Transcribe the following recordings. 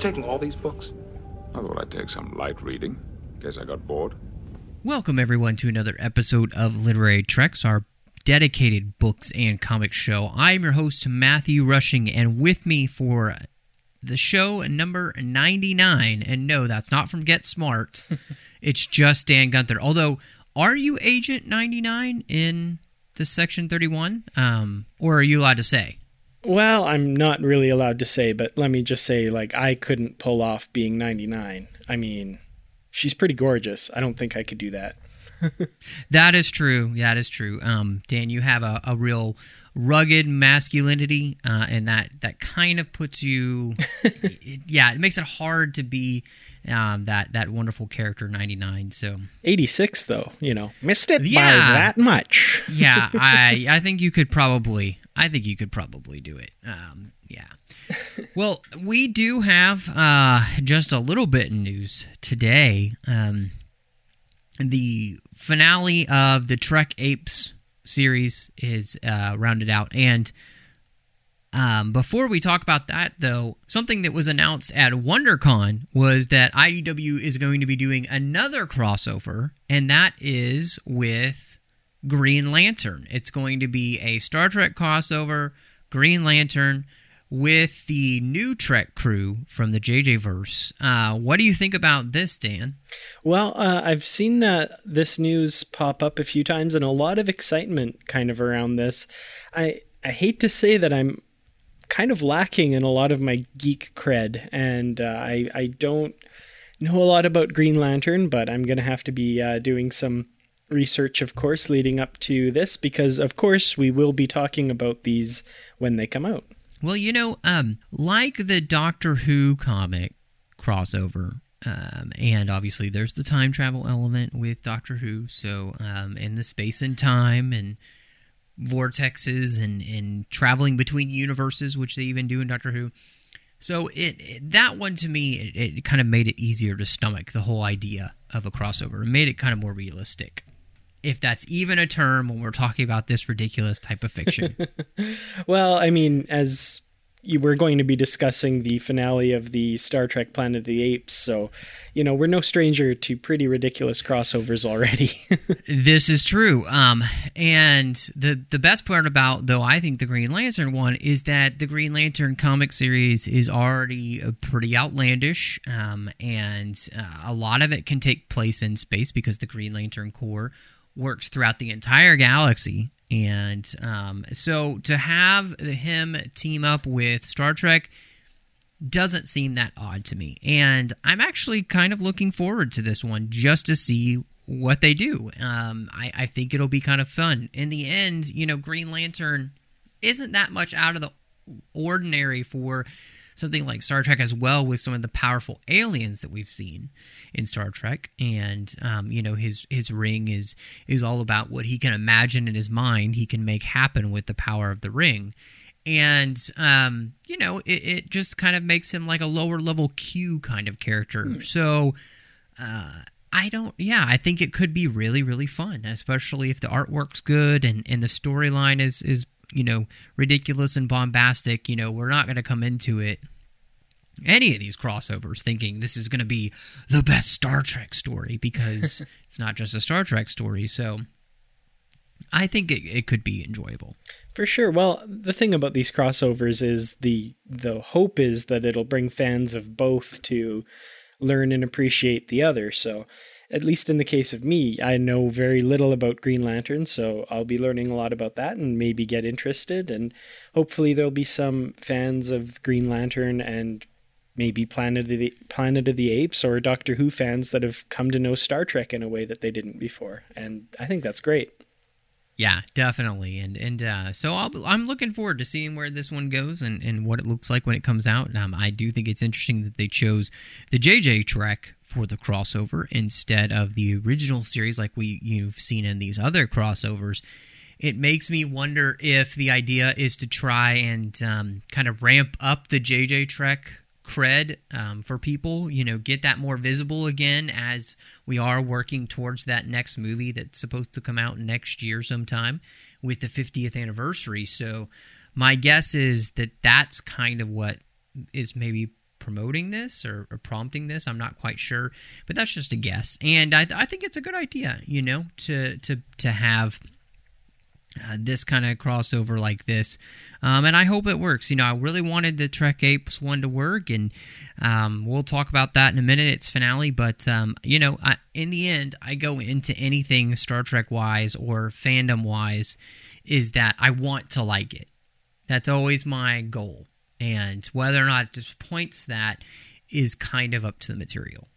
Taking all these books? I thought I'd take some light reading. in case I got bored. Welcome, everyone, to another episode of Literary Treks, our dedicated books and comics show. I'm your host, Matthew Rushing, and with me for the show number 99, and no, that's not from Get Smart, it's just Dan Gunther. Although, are you Agent 99 in the Section 31? Um, or are you allowed to say? Well, I'm not really allowed to say, but let me just say, like, I couldn't pull off being 99. I mean, she's pretty gorgeous. I don't think I could do that. That is true. That is true. Um, Dan, you have a, a real rugged masculinity, uh, and that that kind of puts you, it- yeah, it makes it hard to be um, that that wonderful character ninety nine. So 86, though, you know, missed it by Yeah. that much. yeah, I I think you could probably I think you could probably do it. Um, yeah. Well, we do have uh, just a little bit news today. Um, the finale of the Trek Apes series is uh, rounded out, and um, before we talk about that, though, something that was announced at WonderCon was that IDW is going to be doing another crossover, and that is with Green Lantern. It's going to be a Star Trek crossover, Green Lantern, with the new Trek crew from the JJ verse. Uh, what do you think about this, Dan? Well, uh, I've seen uh, this news pop up a few times and a lot of excitement kind of around this. I, I hate to say that I'm kind of lacking in a lot of my geek cred, and uh, I, I don't know a lot about Green Lantern, but I'm to have to be uh, doing some research, of course, leading up to this, because, of course, we will be talking about these when they come out. Well, you know, um, like the Doctor Who comic crossover, um, and obviously there's the time travel element with Doctor Who, so um, in the space and time and vortexes and, and traveling between universes, which they even do in Doctor Who. So it, it that one to me, it, it kind of made it easier to stomach the whole idea of a crossover. It made it kind of more realistic, if that's even a term when we're talking about this ridiculous type of fiction. Well, I mean, as you were going to be discussing the finale of the Star Trek Planet of the Apes, so you know we're no stranger to pretty ridiculous crossovers already. This is true. Um, and the the best part about though I think the Green Lantern one is that the Green Lantern comic series is already uh, pretty outlandish, um, and uh, a lot of it can take place in space because the Green Lantern Corps works throughout the entire galaxy. And um, so to have him team up with Star Trek doesn't seem that odd to me. And I'm actually kind of looking forward to this one just to see what they do. Um, I, I think it'll be kind of fun. In the end, you know, Green Lantern isn't that much out of the ordinary for something like Star Trek as well with some of the powerful aliens that we've seen in Star Trek. And um, you know his his ring is is all about what he can imagine in his mind he can make happen with the power of the ring. And um, you know it, it just kind of makes him like a lower level Q kind of character. So uh, I don't. Yeah, I think it could be really, really fun, especially if the artwork's good and and the storyline is is you know ridiculous and bombastic. You know, we're not going to come into it any of these crossovers thinking this is going to be the best Star Trek story because it's not just a Star Trek story. So I think it, it could be enjoyable. For sure. Well, the thing about these crossovers is the the hope is that it'll bring fans of both to learn and appreciate the other. So, at least in the case of me, I know very little about Green Lantern, so I'll be learning a lot about that and maybe get interested. And hopefully, there'll be some fans of Green Lantern and maybe Planet of the Planet of the Apes or Doctor Who fans that have come to know Star Trek in a way that they didn't before. And I think that's great. Yeah, definitely, and and uh, so i am looking forward to seeing where this one goes and, and what it looks like when it comes out. Um, I do think it's interesting that they chose the JJ Trek for the crossover instead of the original series, like we you've seen in these other crossovers. It makes me wonder if the idea is to try and um, kind of ramp up the JJ Trek cred um, for people, you know, get that more visible again as we are working towards that next movie that's supposed to come out next year sometime with the 50th anniversary. So my guess is that that's kind of what is maybe promoting this or, or prompting this. I'm not quite sure, but that's just a guess. And I, th- I think it's a good idea, you know, to to to have uh, this kind of crossover like this. Um, and I hope it works. You know, I really wanted the Trek Apes one to work, and um, we'll talk about that in a minute. It's finale, but um, you know, I, in the end, I go into anything Star Trek wise or fandom wise is that I want to like it. That's always my goal, and whether or not it disappoints that is kind of up to the material.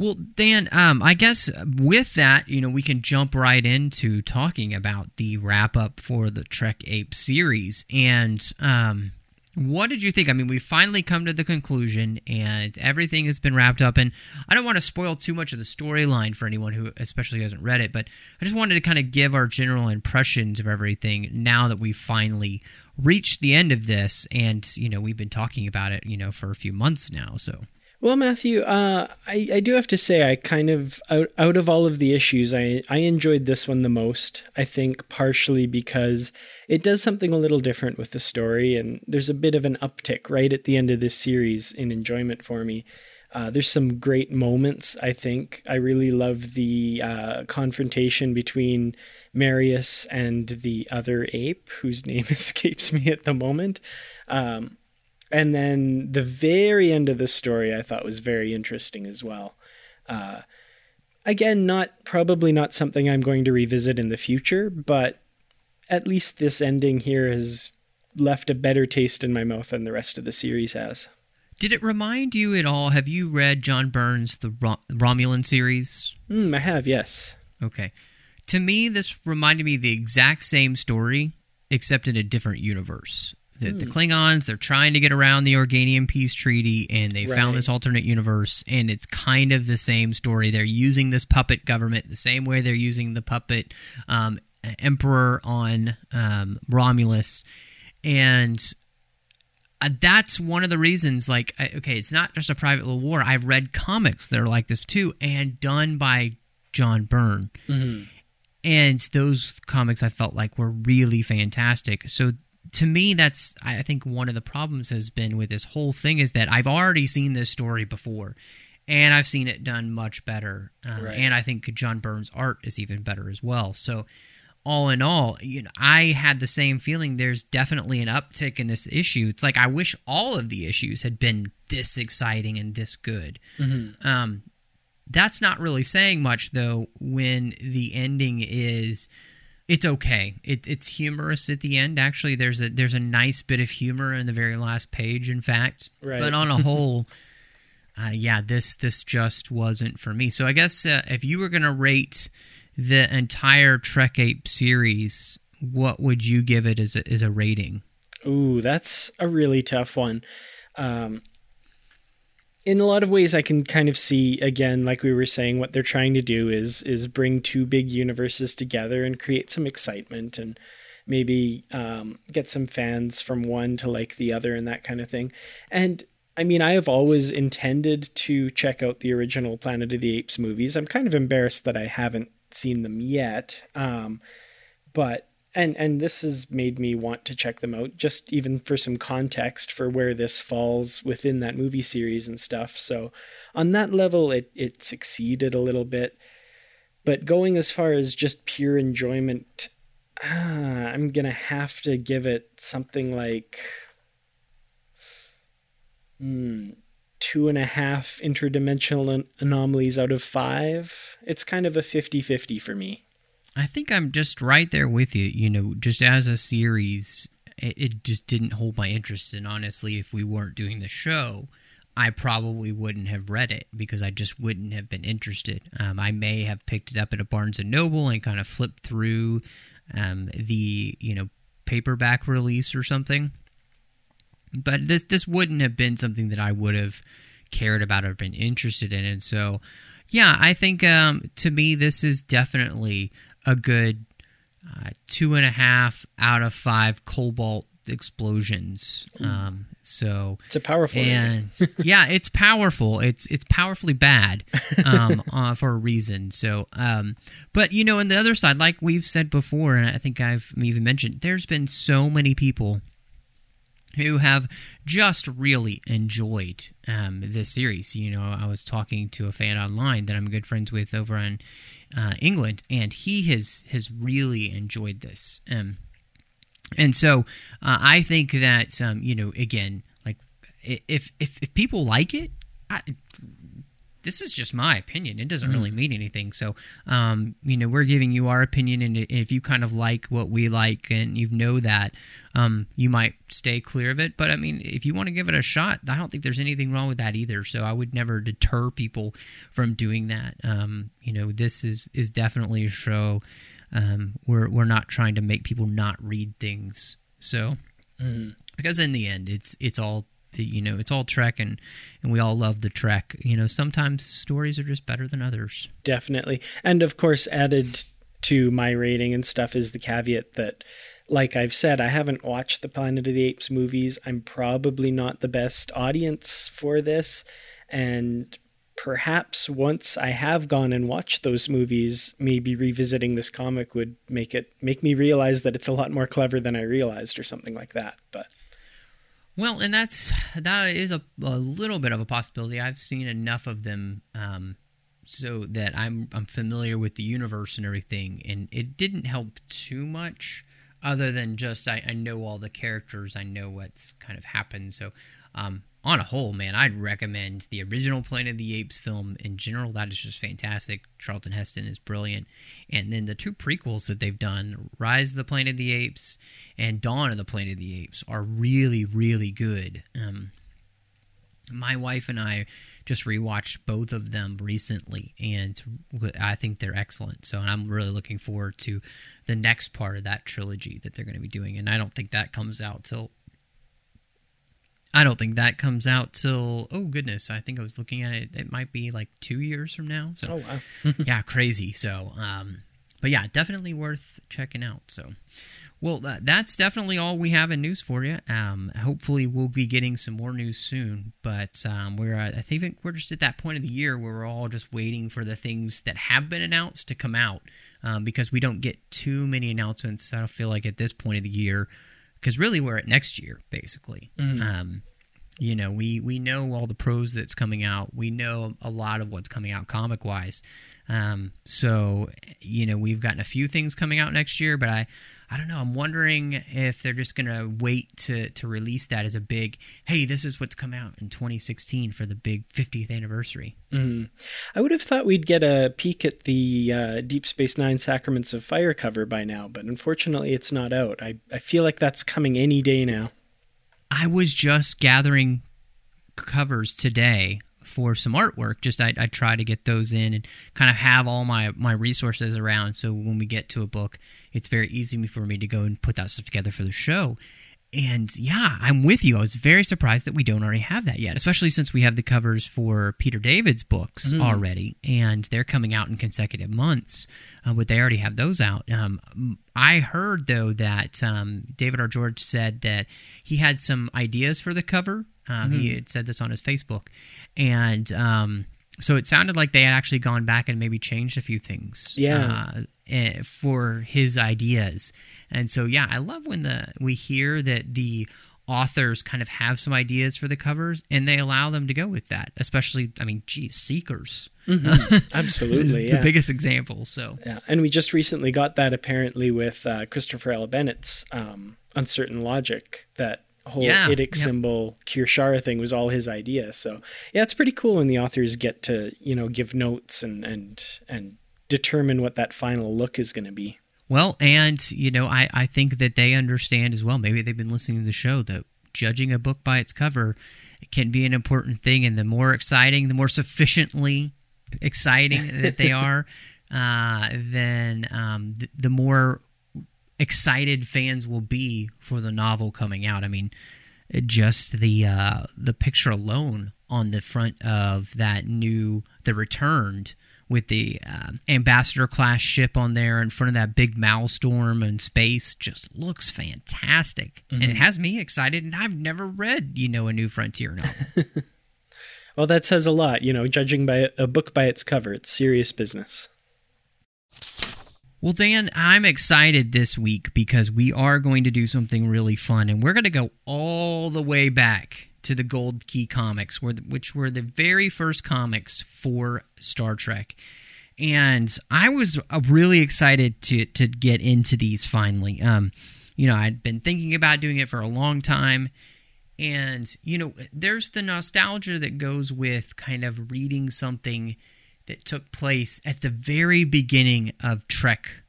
Well, Dan, um, I guess with that, you know, we can jump right into talking about the wrap up for the Trek Ape series. And um, what did you think? I mean, we finally come to the conclusion, and everything has been wrapped up. And I don't want to spoil too much of the storyline for anyone who, especially, hasn't read it. But I just wanted to kind of give our general impressions of everything now that we've finally reached the end of this. And you know, we've been talking about it, you know, for a few months now. So. Well, Matthew, uh, I, I do have to say, I kind of, out, out of all of the issues, I, I enjoyed this one the most. I think partially because it does something a little different with the story, and there's a bit of an uptick right at the end of this series in enjoyment for me. Uh, there's some great moments, I think. I really love the uh, confrontation between Marius and the other ape, whose name escapes me at the moment. Um, and then the very end of the story I thought was very interesting as well. Uh, again, not probably not something I'm going to revisit in the future, but at least this ending here has left a better taste in my mouth than the rest of the series has. Did it remind you at all? Have you read John Byrne's The Romulan series? Mm, I have, yes. Okay. To me, this reminded me the exact same story, except in a different universe the, the, hmm. Klingons, they're trying to get around the Organian peace treaty, and they right. found this alternate universe, and it's kind of the same story. They're using this puppet government the same way they're using the puppet um, emperor on um, Romulus, and uh, that's one of the reasons. Like, okay, it's not just a private little war. I've read comics that are like this too, and done by John Byrne. Mm-hmm. And those comics I felt like were really fantastic. So to me that's i think one of the problems has been with this whole thing is that i've already seen this story before and i've seen it done much better um, right. and i think john byrne's art is even better as well so all in all you know i had the same feeling there's definitely an uptick in this issue it's like i wish all of the issues had been this exciting and this good mm-hmm. um, that's not really saying much though when the ending is it's okay. It, it's humorous at the end. Actually, there's a there's a nice bit of humor in the very last page. In fact, right. but on a whole, uh, yeah, this this just wasn't for me. So I guess uh, if you were gonna rate the entire Trek Ape series, what would you give it as a, as a rating? Ooh, that's a really tough one. Um, in a lot of ways i can kind of see again like we were saying what they're trying to do is is bring two big universes together and create some excitement and maybe um, get some fans from one to like the other and that kind of thing. And i mean i have always intended to check out the original planet of the apes movies. I'm kind of embarrassed that i haven't seen them yet um, but and and this has made me want to check them out just even for some context for where this falls within that movie series and stuff. So on that level it it succeeded a little bit. But going as far as just pure enjoyment ah, i'm gonna have to give it something like hmm, two and a half interdimensional an- anomalies out of five. It's kind of a 50-50 for me I think I'm just right there with you. You know, just as a series, it, it just didn't hold my interest. And honestly, if we weren't doing the show, I probably wouldn't have read it because I just wouldn't have been interested. Um, I may have picked it up at a Barnes and Noble and kind of flipped through um, the you know paperback release or something. But this this wouldn't have been something that I would have cared about or been interested in. And so, yeah, I think um, to me this is definitely a good uh, two and a half out of five cobalt explosions. Um, so it's a powerful and yeah, it's powerful. It's it's powerfully bad um, uh, for a reason. So, um, but you know, on the other side, like we've said before, and I think I've even mentioned, there's been so many people who have just really enjoyed um, this series. You know, I was talking to a fan online that I'm good friends with over in uh, England, and he has has really enjoyed this. Um, and so uh, I think that um, you know, again, like if if if people like it, I, this is just my opinion. It doesn't really mean anything. So, um, you know, we're giving you our opinion, and if you kind of like what we like, and you know that, um, you might stay clear of it. But I mean, if you want to give it a shot, I don't think there's anything wrong with that either. So I would never deter people from doing that. Um, you know, this is is definitely a show. Um, we're we're not trying to make people not read things. So, because in the end, it's it's all you know it's all trek and and we all love the trek. You know sometimes stories are just better than others. Definitely. And of course added to my rating and stuff is the caveat that like i've said i haven't watched the planet of the apes movies. I'm probably not the best audience for this. And perhaps once i have gone and watched those movies maybe revisiting this comic would make it make me realize that it's a lot more clever than i realized or something like that. But well and that's that is a, a little bit of a possibility i've seen enough of them um, so that I'm I'm familiar with the universe and everything, and it didn't help too much, other than just I, I know all the characters, I know what's kind of happened. So, um, on a whole, man, I'd recommend the original Planet of the Apes film in general. That is just fantastic. Charlton Heston is brilliant, and then the two prequels that they've done, Rise of the Planet of the Apes and Dawn of the Planet of the Apes, are really really good. Um, my wife and I just rewatched both of them recently, and I think they're excellent. So I'm really looking forward to the next part of that trilogy that they're going to be doing. And I don't think that comes out till. I don't think that comes out till oh goodness I think I was looking at it it might be like two years from now so oh wow yeah crazy so um but yeah definitely worth checking out so well, that, that's definitely all we have in news for you. Um, hopefully, we'll be getting some more news soon. But um, we're, uh, I think we're just at that point of the year where we're all just waiting for the things that have been announced to come out um, because we don't get too many announcements. I don't feel like at this point of the year because really we're at next year basically. Um, you know, we we know all the pros that's coming out. We know a lot of what's coming out comic wise. Um, so you know, we've gotten a few things coming out next year, but I I don't know. I'm wondering if they're just gonna wait to to release that as a big hey, this is what's come out in 2016 for the big 50th anniversary. I would have thought we'd get a peek at the uh, Deep Space Nine Sacraments of Fire cover by now, but unfortunately it's not out. I, I feel like that's coming any day now. I was just gathering covers today for some artwork. Just I, I try to get those in and kind of have all my my resources around. So when we get to a book, it's very easy for me to go and put that stuff together for the show. And yeah, I'm with you. I was very surprised that we don't already have that yet, especially since we have the covers for Peter David's books already, and they're coming out in consecutive months. Uh, but they already have those out. Um, I heard though that um, David R. George said that he had some ideas for the cover. Um, He had said this on his Facebook, and um, so it sounded like they had actually gone back and maybe changed a few things. Yeah. Uh, eh, for his ideas, and so yeah, I love when the we hear that the authors kind of have some ideas for the covers and they allow them to go with that. Especially, I mean, geez, Seekers. Absolutely, is yeah. the biggest example. So Yeah, and we just recently got that apparently with uh, Christopher L. Bennett's um, Uncertain Logic. That whole Yeah, idic yep. symbol Kir'Shara thing was all his idea. So yeah, it's pretty cool when the authors get to you know give notes and and and determine what that final look is going to be. Well, and you know, I, I think that they understand as well. Maybe they've been listening to the show that judging a book by its cover can be an important thing, and the more exciting, the more sufficiently exciting that they are, uh, then um, th- the more excited fans will be for the novel coming out. I mean, just the uh, the picture alone on the front of that new the returned with the uh, ambassador class ship on there in front of that big maelstrom in space just looks fantastic and it has me excited and i've never read you know a new frontier novel Well, that says a lot, you know. Judging by a book by its cover, it's serious business. Well, Dan, I'm excited this week because we are going to do something really fun, and we're going to go all the way back to the Gold Key comics, which were the very first comics for Star Trek. And I was uh, really excited to to get into these finally. Um, you know, I'd been thinking about doing it for a long time, and you know, there's the nostalgia that goes with kind of reading something that took place at the very beginning of Trek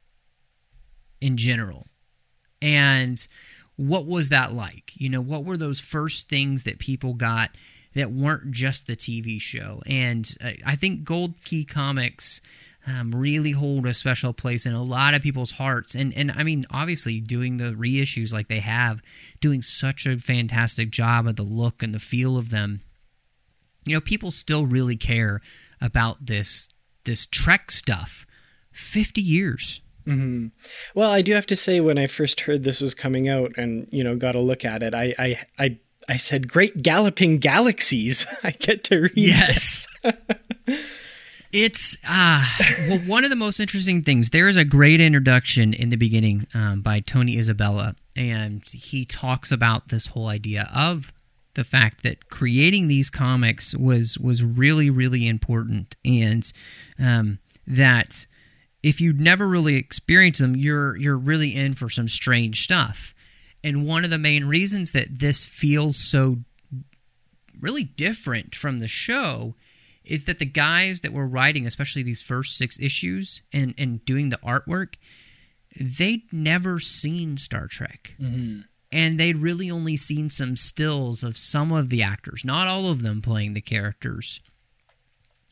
in general. And what was that like? You know, what were those first things that people got that weren't just the TV show? And uh, I think Gold Key Comics um, really hold a special place in a lot of people's hearts. And and I mean, obviously, doing the reissues like they have, doing such a fantastic job of the look and the feel of them you know people still really care about this this trek stuff 50 years Well, I do have to say, when I first heard this was coming out, and you know, got a look at it, I I I, I said, "Great galloping galaxies!" I get to read. yes it's uh well one of the most interesting things there is a great introduction in the beginning um, by tony isabella and he talks about this whole idea of the fact that creating these comics was was really really important. And um, that if you'd never really experienced them you're you're really in for some strange stuff. And one of the main reasons that this feels so really different from the show is that the guys that were writing, especially these first six issues and, and doing the artwork, they'd never seen Star Trek. And they'd really only seen some stills of some of the actors, not all of them playing the characters.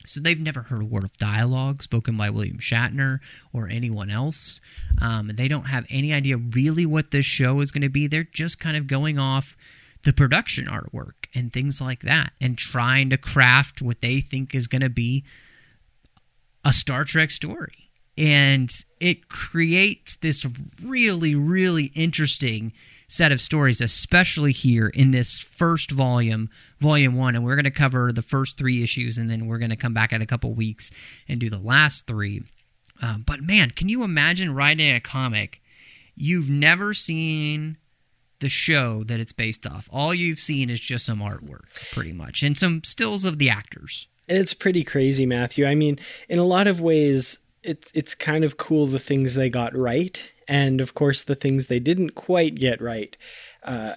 So they've never heard a word of dialogue spoken by William Shatner or anyone else. Um, they don't have any idea really what this show is going to be. They're just kind of going off the production artwork and things like that and trying to craft what they think is going to be a Star Trek story. And it creates this really, really interesting set of stories, especially here in this first volume, volume one. And we're going to cover the first three issues and then we're going to come back in a couple weeks and do the last three. Um, but man, can you imagine writing a comic? You've never seen the show that it's based off. All you've seen is just some artwork, pretty much, and some stills of the actors. It's pretty crazy, Matthew. I mean, in a lot of ways, it's it's kind of cool the things they got right, and of course the things they didn't quite get right. Uh,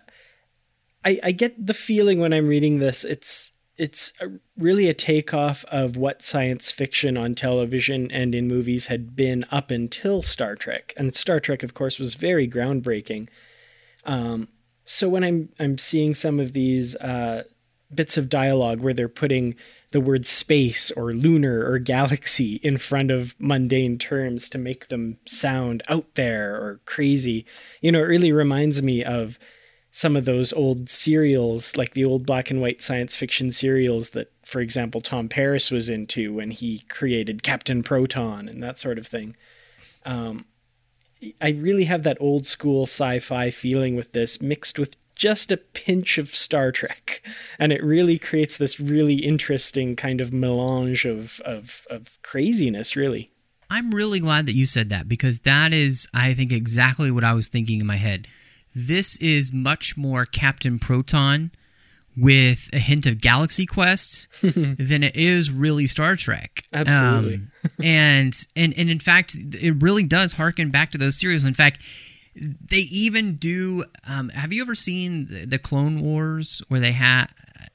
I, I get the feeling when I'm reading this, it's it's a, really a takeoff of what science fiction on television and in movies had been up until Star Trek, and Star Trek, of course, was very groundbreaking. Um, so when I'm I'm seeing some of these uh, bits of dialogue where they're putting the word space or lunar or galaxy in front of mundane terms to make them sound out there or crazy, you know, it really reminds me of some of those old serials, like the old black and white science fiction serials that, for example, Tom Paris was into when he created Captain Proton and that sort of thing. Um, I really have that old school sci-fi feeling with this, mixed with just a pinch of Star Trek, and it really creates this really interesting kind of melange of of, of craziness. Really, I'm really glad that you said that because that is, I think, exactly what I was thinking in my head. This is much more Captain Proton with a hint of Galaxy Quest than it is really Star Trek. Absolutely. Um, and and and in fact, it really does harken back to those series. In fact, they even do. Um, have you ever seen the, the Clone Wars where they had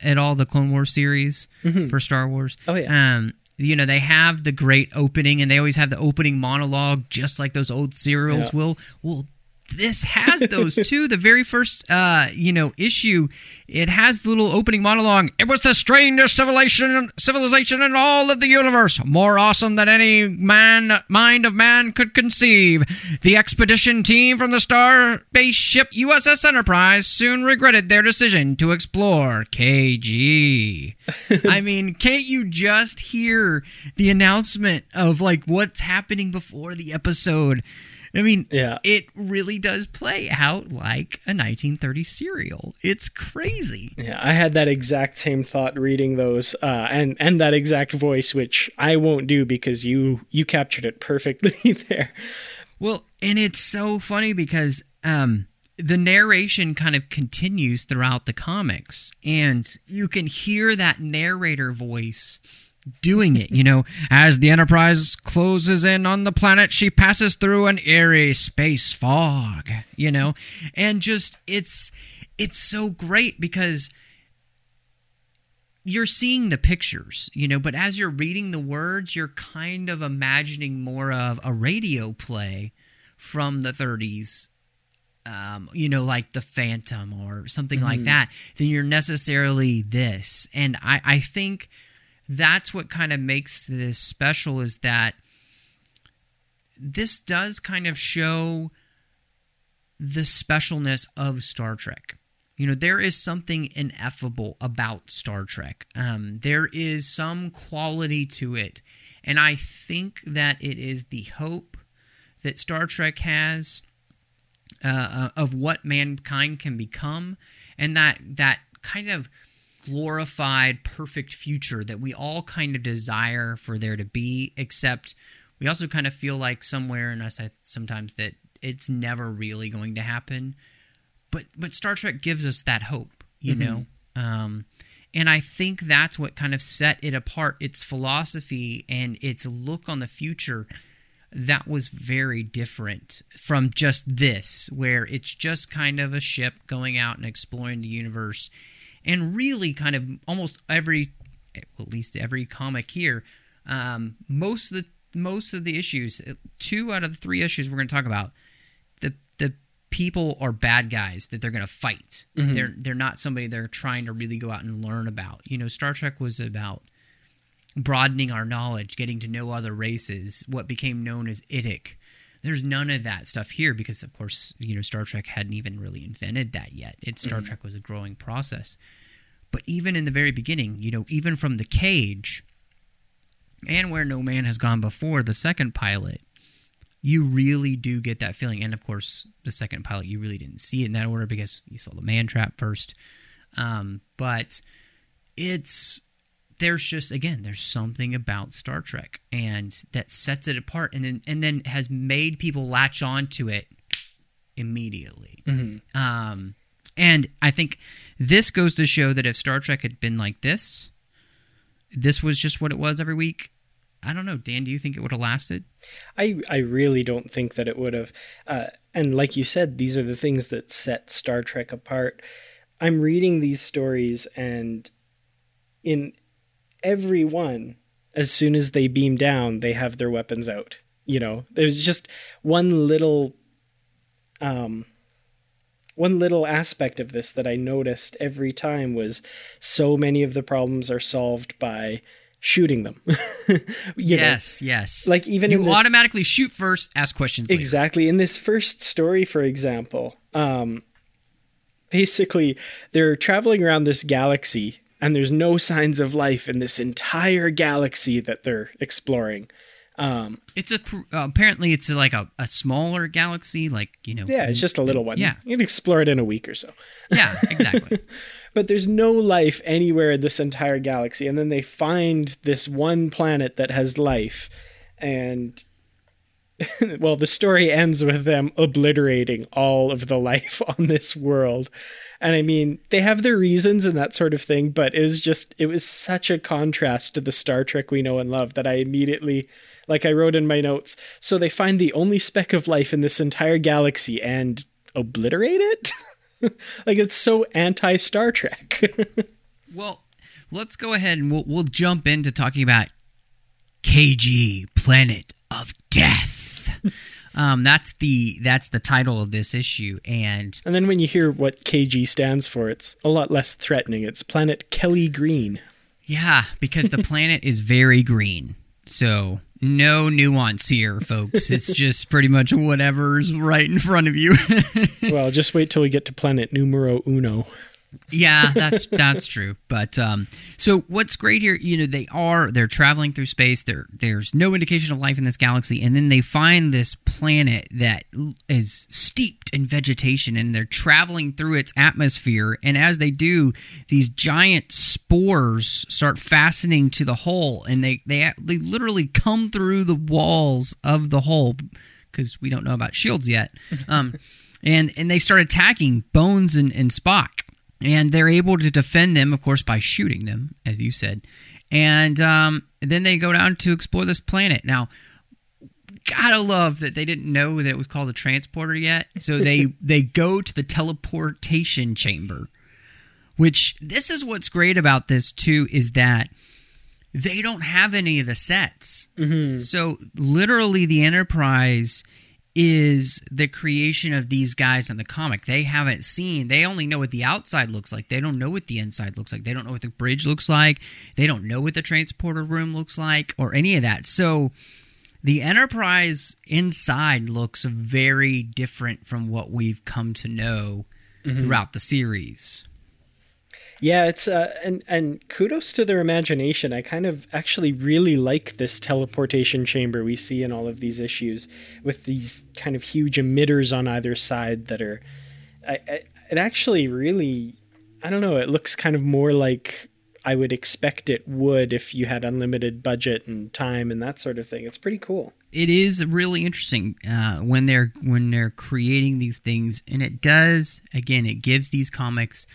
at all the Clone Wars series for Star Wars? Oh, yeah. Um, you know they have the great opening, and they always have the opening monologue, just like those old serials Yeah. will. Well, this has those too. The very first, uh, you know, issue, it has the little opening monologue. It was the strangest civilization, civilization in all of the universe, more awesome than any man mind of man could conceive. The expedition team from the star spaceship USS Enterprise soon regretted their decision to explore KG. I mean, can't you just hear the announcement of like what's happening before the episode? I mean, Yeah. it really does play out like a 1930s serial. It's crazy. Yeah, I had that exact same thought reading those, uh, and and that exact voice, which I won't do because you you captured it perfectly there. Well, and it's so funny because um, the narration kind of continues throughout the comics, and you can hear that narrator voice doing it. You know, as the Enterprise closes in on the planet, she passes through an eerie space fog. You know, and just it's it's so great because you're seeing the pictures, you know, but as you're reading the words, you're kind of imagining more of a radio play from the 30s, um, you know, like The Phantom or something like that, then you're necessarily this. And I, I think that's what kind of makes this special is that this does kind of show the specialness of Star Trek. You know, there is something ineffable about Star Trek. Um, there is some quality to it. And I think that it is the hope that Star Trek has uh, of what mankind can become and that, that kind of glorified, perfect future that we all kind of desire for there to be, except we also kind of feel like somewhere in us sometimes that it's never really going to happen but but Star Trek gives us that hope, you know. Um, and I think that's what kind of set it apart. Its philosophy and its look on the future that was very different from just this, where it's just kind of a ship going out and exploring the universe, and really kind of almost every, at least every comic here, um, most of the most of the issues, two out of the three issues we're going to talk about, the the people are bad guys that they're going to fight. They're they're not somebody they're trying to really go out and learn about. You know, Star Trek was about broadening our knowledge, getting to know other races, what became known as IDIC. There's none of that stuff here because, of course, you know, Star Trek hadn't even really invented that yet. It Star Trek was a growing process. But even in the very beginning, you know, even from the cage and where no man has gone before, the second pilot, you really do get that feeling. And of course, the second pilot, you really didn't see it in that order because you saw the man trap first. Um, but it's there's just again there's something about Star Trek and that sets it apart and and then has made people latch on to it immediately. Um, and I think this goes to show that if Star Trek had been like this, this was just what it was every week. I don't know, Dan. Do you think it would have lasted? I I really don't think that it would have. Uh, and like you said, these are the things that set Star Trek apart. I'm reading these stories, and in every one, as soon as they beam down, they have their weapons out. You know, there's just one little, um, one little aspect of this that I noticed every time was so many of the problems are solved by shooting them. You know, yes, yes. like even you this- automatically shoot first, ask questions later. Exactly. In this first story, for example, um, basically they're traveling around this galaxy and there's no signs of life in this entire galaxy that they're exploring. Um, It's a uh, apparently it's like a, a smaller galaxy, like you know. yeah, it's just a little one. Yeah. You can explore it in a week or so. yeah, exactly. But there's no life anywhere in this entire galaxy. And then they find this one planet that has life. And, well, the story ends with them obliterating all of the life on this world. And I mean, they have their reasons and that sort of thing, but it was just, it was such a contrast to the Star Trek we know and love that I immediately, like I wrote in my notes, so they find the only speck of life in this entire galaxy and obliterate it? like it's so anti Star Trek. well, let's go ahead and we'll we'll jump into talking about KG Planet of Death. um, that's the that's the title of this issue, and and then when you hear what KG stands for, it's a lot less threatening. It's Planet Kelly Green. yeah, because the planet is very green, so no nuance here, folks. It's just pretty much whatever's right in front of you. well, just wait till we get to Planet Numero Uno. Yeah, that's that's true. But um, so what's great here, you know, they are they're traveling through space. There there's no indication of life in this galaxy, and then they find this planet that is steeped in vegetation, and they're traveling through its atmosphere. And as they do, these giant spores start fastening to the hull, and they they they literally come through the walls of the hull because we don't know about shields yet. Um, and and they start attacking Bones and, and Spock and they're able to defend them, of course, by shooting them, as you said. And um, then they go down to explore this planet. Now, gotta love that they didn't know that it was called a transporter yet, so they they go to the teleportation chamber. Which this is what's great about this too is that they don't have any of the sets. So literally, the Enterprise is the creation of these guys in the comic. They haven't seen, they only know what the outside looks like. They don't know what the inside looks like. They don't know what the bridge looks like. They don't know what the transporter room looks like or any of that. So the Enterprise inside looks very different from what we've come to know mm-hmm. throughout the series. Yeah, it's uh, and and kudos to their imagination. I kind of actually really like this teleportation chamber we see in all of these issues with these kind of huge emitters on either side that are. I, I it actually really, I don't know. It looks kind of more like I would expect it would if you had unlimited budget and time and that sort of thing. It's pretty cool. it is really interesting uh, when they're when they're creating these things, and it does again. It gives these comics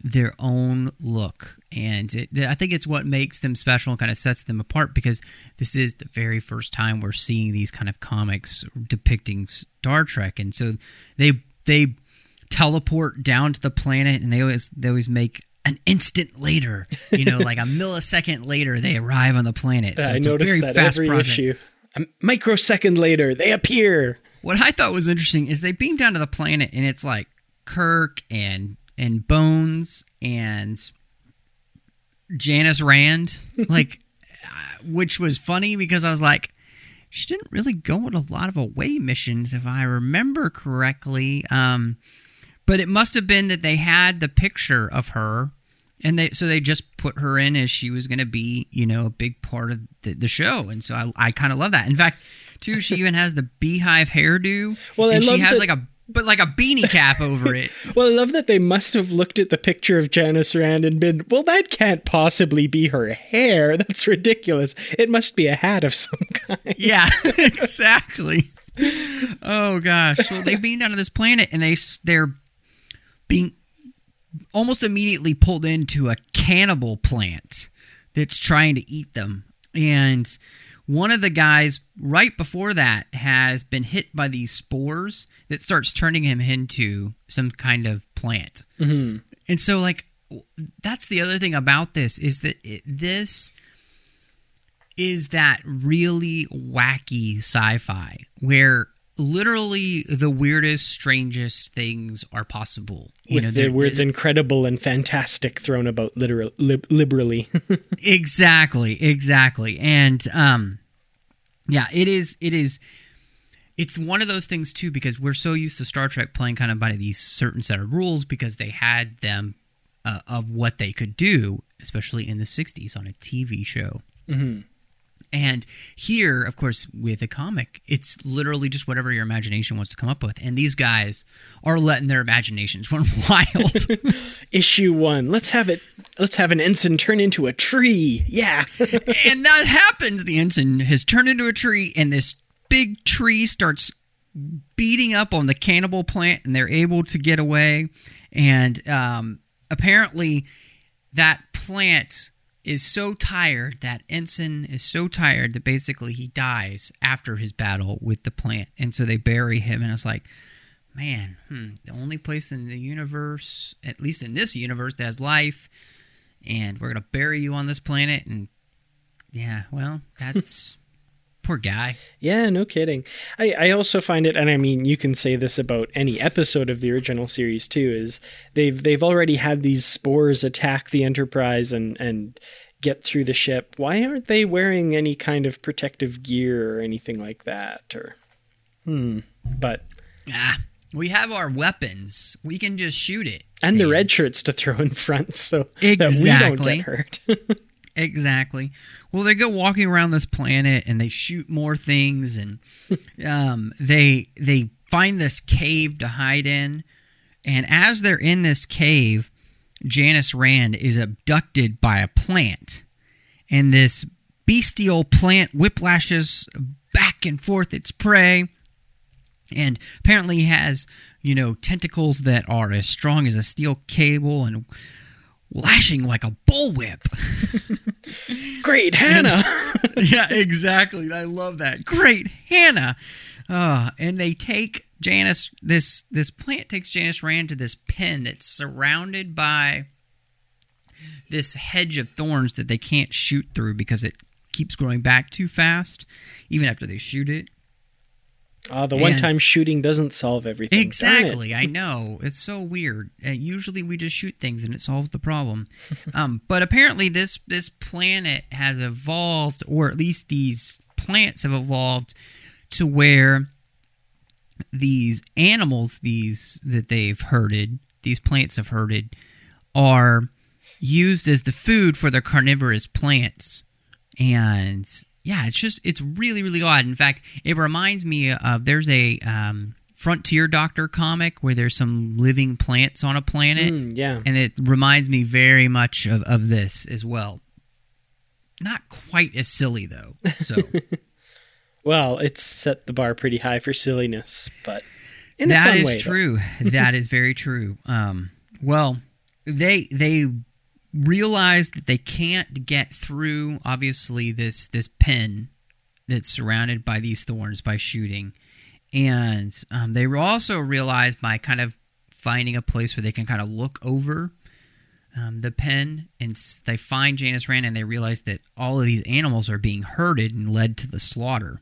their own look, and it, I think it's what makes them special and kind of sets them apart because this is the very first time we're seeing these kind of comics depicting Star Trek, and so they they teleport down to the planet, and they always they always make an instant later, you know, like a millisecond later, they arrive on the planet. So I noticed very that fast every project. issue. A microsecond later, they appear. What I thought was interesting is they beam down to the planet and it's like Kirk and and Bones and Janice Rand, like, which was funny because I was like, she didn't really go on a lot of away missions if I remember correctly. Um, but it must have been that they had the picture of her and they so they just put her in as she was going to be you know a big part of the, the show and so i, I kind of love that in fact too she even has the beehive hairdo Well, I and she has that- like a but like a beanie cap over it Well, I love that they must have looked at the picture of Janice Rand and been, well, that can't possibly be her hair. That's ridiculous. It must be a hat of some kind. yeah exactly oh gosh well they beam down to this planet and they they're being almost immediately pulled into a cannibal plant that's trying to eat them and one of the guys right before that has been hit by these spores that starts turning him into some kind of plant. Mm-hmm. And so like that's the other thing about this is that it, this is that really wacky sci-fi where literally the weirdest strangest things are possible. You With know the words incredible and fantastic thrown about literal, lib- liberally. exactly exactly. And um yeah it is it is it's one of those things too because we're so used to star trek playing kind of by these certain set of rules because they had them uh, of what they could do especially in the 60s on a tv show And here, of course, with a comic, it's literally just whatever your imagination wants to come up with. And these guys are letting their imaginations run wild. Issue one. Let's have it. Let's have an ensign turn into a tree. Yeah. and that happens. The ensign has turned into a tree, and this big tree starts beating up on the cannibal plant, and they're able to get away. And um, apparently, that plant is so tired that ensign is so tired that basically he dies after his battle with the plant. And so they bury him and it's like man hmm, the only place in the universe at least in this universe that has life and we're gonna bury you on this planet. And yeah well that's poor guy Yeah, no kidding. I, I also find it, and I mean, you can say this about any episode of the original series too. Is they've they've already had these spores attack the Enterprise and and get through the ship. Why aren't they wearing any kind of protective gear or anything like that? Or hmm, but ah we have our weapons we can just shoot it and the red shirts to throw in front so that we don't get hurt. Exactly. Well, they go walking around this planet and they shoot more things, and um, they they find this cave to hide in. And as they're in this cave, Janice Rand is abducted by a plant, and this bestial plant whiplashes back and forth its prey, and apparently has you know tentacles that are as strong as a steel cable and lashing like a bullwhip. Great, Hannah. yeah, exactly. I love that. Great, Hannah. Uh, and they take Janice. This this plant takes Janice Rand to this pen that's surrounded by this hedge of thorns that they can't shoot through because it keeps growing back too fast, even after they shoot it. Oh, the one-time shooting doesn't solve everything. Exactly. I know. It's so weird. Uh, usually we just shoot things and it solves the problem. um, but apparently this this planet has evolved, or at least these plants have evolved to where these animals, these that they've herded, these plants have herded, are used as the food for the carnivorous plants. And yeah, it's just it's really really odd. In fact, it reminds me of there's a um, Frontier Doctor comic where there's some living plants on a planet, Mm, yeah. and it reminds me very much of, of this as well. Not quite as silly though. So Well, it's set the bar pretty high for silliness, but That is way. true. that is very true. Um, well, they they realize that they can't get through obviously this this pen that's surrounded by these thorns by shooting, and um, they also realize by kind of finding a place where they can kind of look over um, the pen and they find Janice Rand and they realize that all of these animals are being herded and led to the slaughter.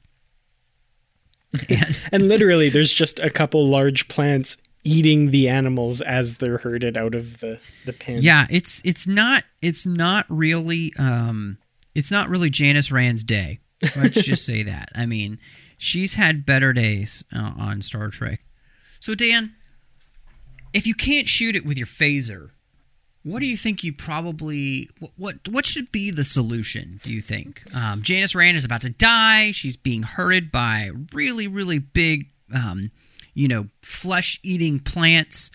And And literally, there's just a couple large plants eating the animals as they're herded out of the the pen. Yeah, it's it's not it's not really um it's not really Janice Rand's day. Let's just say that. I mean, she's had better days uh, on Star Trek. So Dan, if you can't shoot it with your phaser, what do you think you probably what what, what should be the solution? Do you think um, Janice Rand is about to die? She's being herded by really really big, um, you know, flesh eating plants.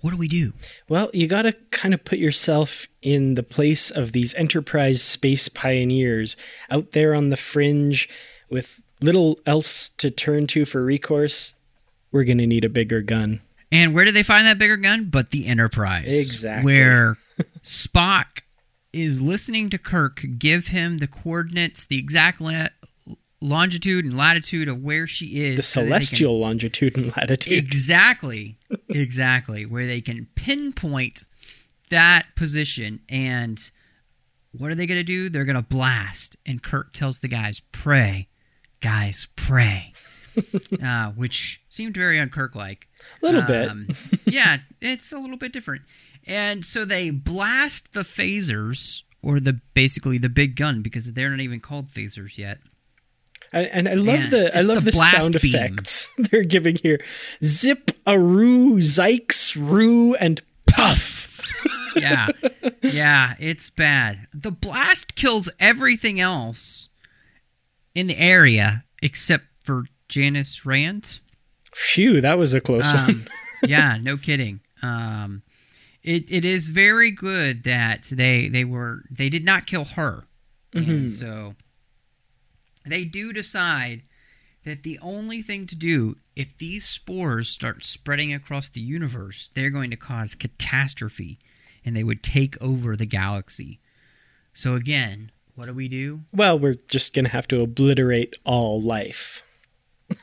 What do we do? Well, you got to kind of put yourself in the place of these Enterprise space pioneers out there on the fringe with little else to turn to for recourse. We're going to need a bigger gun. And where did they find that bigger gun? But the Enterprise. Exactly. Where Spock is listening to Kirk give him the coordinates, the exact la- longitude and latitude of where she is. The so they can- celestial longitude and latitude. Exactly. Exactly. Where they can pinpoint that position. And what are they going to do? They're going to blast. And Kirk tells the guys, pray. Guys, pray. uh, which seemed very unkirk like. A little bit. Um, yeah, it's a little bit different. And so they blast the phasers, or the basically the big gun, because they're not even called phasers yet. And, and I love Yeah, the I love the the, sound beam. effects they're giving here. Zip a roo, zikes, roo, and puff. Yeah, yeah, it's bad. The blast kills everything else, in the area, except for Janice Rand. Phew, that was a close one. Um, yeah, no kidding. Um, it it is very good that they they were they did not kill her, and so they do decide that the only thing to do if these spores start spreading across the universe, they're going to cause catastrophe, and they would take over the galaxy. So again, what do we do? Well, we're just going to have to obliterate all life.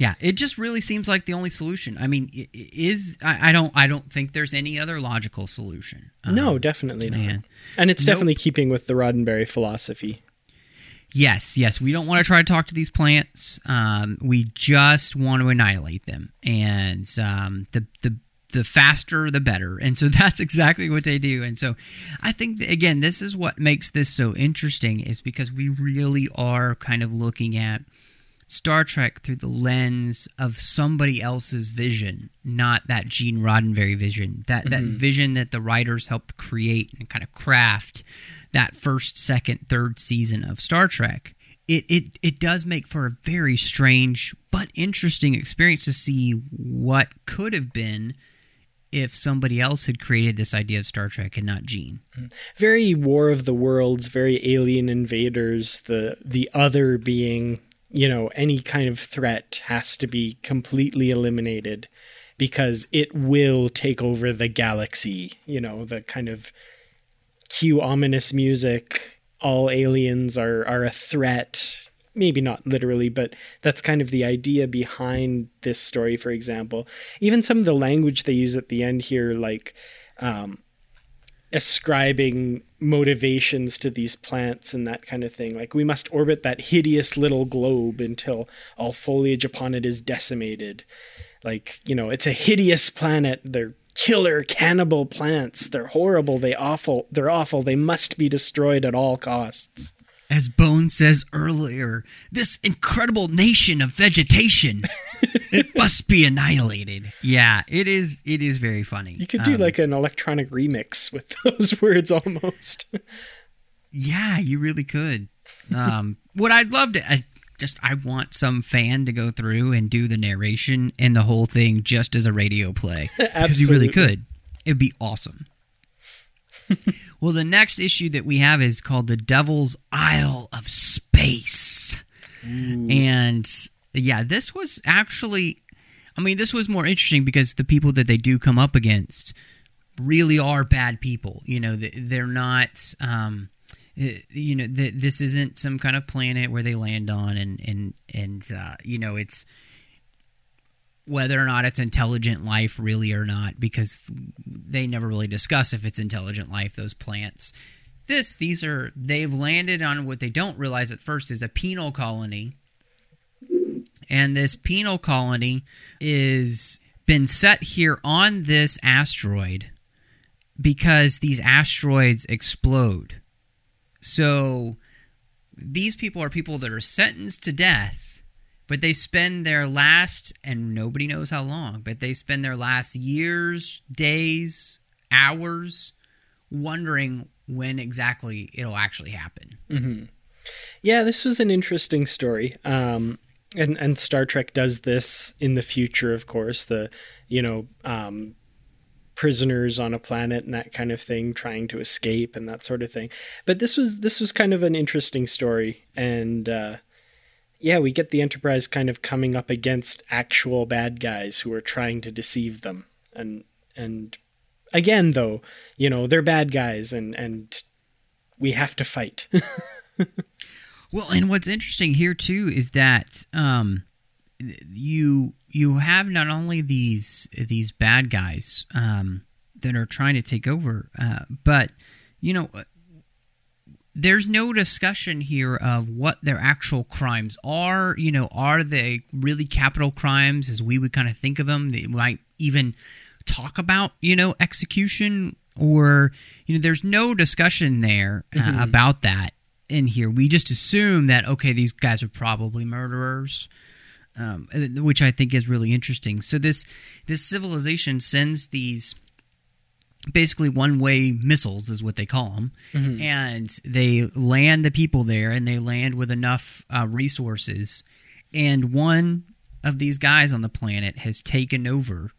Yeah, it just really seems like the only solution. I mean, is I, I don't I don't think there's any other logical solution. no, Um, definitely not. man. And it's Nope. definitely keeping with the Roddenberry philosophy. Yes, yes. We don't want to try to talk to these plants. Um, we just want to annihilate them, and um, the the the faster the better. And so that's exactly what they do. And so I think that, again, this is what makes this so interesting is because we really are kind of looking at Star Trek through the lens of somebody else's vision, not that Gene Roddenberry vision. That that vision that the writers helped create and kind of craft that first, second, third season of Star Trek. It it it does make for a very strange but interesting experience to see what could have been if somebody else had created this idea of Star Trek and not Gene. Very War of the Worlds, very alien invaders, the the other being, you know, any kind of threat has to be completely eliminated because it will take over the galaxy, you know, the kind of cue ominous music, all aliens are are a threat. Maybe not literally, but that's kind of the idea behind this story, for example. Even some of the language they use at the end here, like um, ascribing motivations to these plants and that kind of thing. Like we must orbit that hideous little globe until all foliage upon it is decimated. Like, you know, it's a hideous planet. They're killer cannibal plants. They're horrible. They awful. They're awful. They must be destroyed at all costs. As Bone says earlier, this incredible nation of vegetation, it must be annihilated. Yeah, it is. It is very funny. You could do Um, like an electronic remix with those words almost. Yeah, you really could. Um, what I'd love to, I just, I want some fan to go through and do the narration and the whole thing just as a radio play because you really could. It'd be awesome. well, the next issue that we have is called "The Devil's Isle of Space," and yeah, this was actually, I mean, this was more interesting because the people that they do come up against really are bad people. You know, they're not. Um, you know, th- this isn't some kind of planet where they land on, and and and uh, you know, it's whether or not it's intelligent life, really or not, because they never really discuss if it's intelligent life. Those plants. This, these are they've landed on what they don't realize at first is a penal colony, and this penal colony is been set here on this asteroid because these asteroids explode. So these people are people that are sentenced to death, but they spend their last, and nobody knows how long, but they spend their last years, days, hours wondering when exactly it'll actually happen. Yeah, this was an interesting story. Um, and and Star Trek does this in the future, of course. The you know um, prisoners on a planet and that kind of thing, trying to escape and that sort of thing. But this was this was kind of an interesting story, and uh, yeah, we get the Enterprise kind of coming up against actual bad guys who are trying to deceive them, and and again though, you know they're bad guys, and and we have to fight. Well, and what's interesting here too is that um, you you have not only these these bad guys um, that are trying to take over, uh, but you know there's no discussion here of what their actual crimes are. You know, are they really capital crimes as we would kind of think of them? They might even talk about, you know, execution or, you know, there's no discussion there uh, about that in here. We just assume that, okay, these guys are probably murderers. Um, which I think is really interesting. So this this civilization sends these basically one way missiles is what they call them and they land the people there and they land with enough uh, resources. And one of these guys on the planet has taken over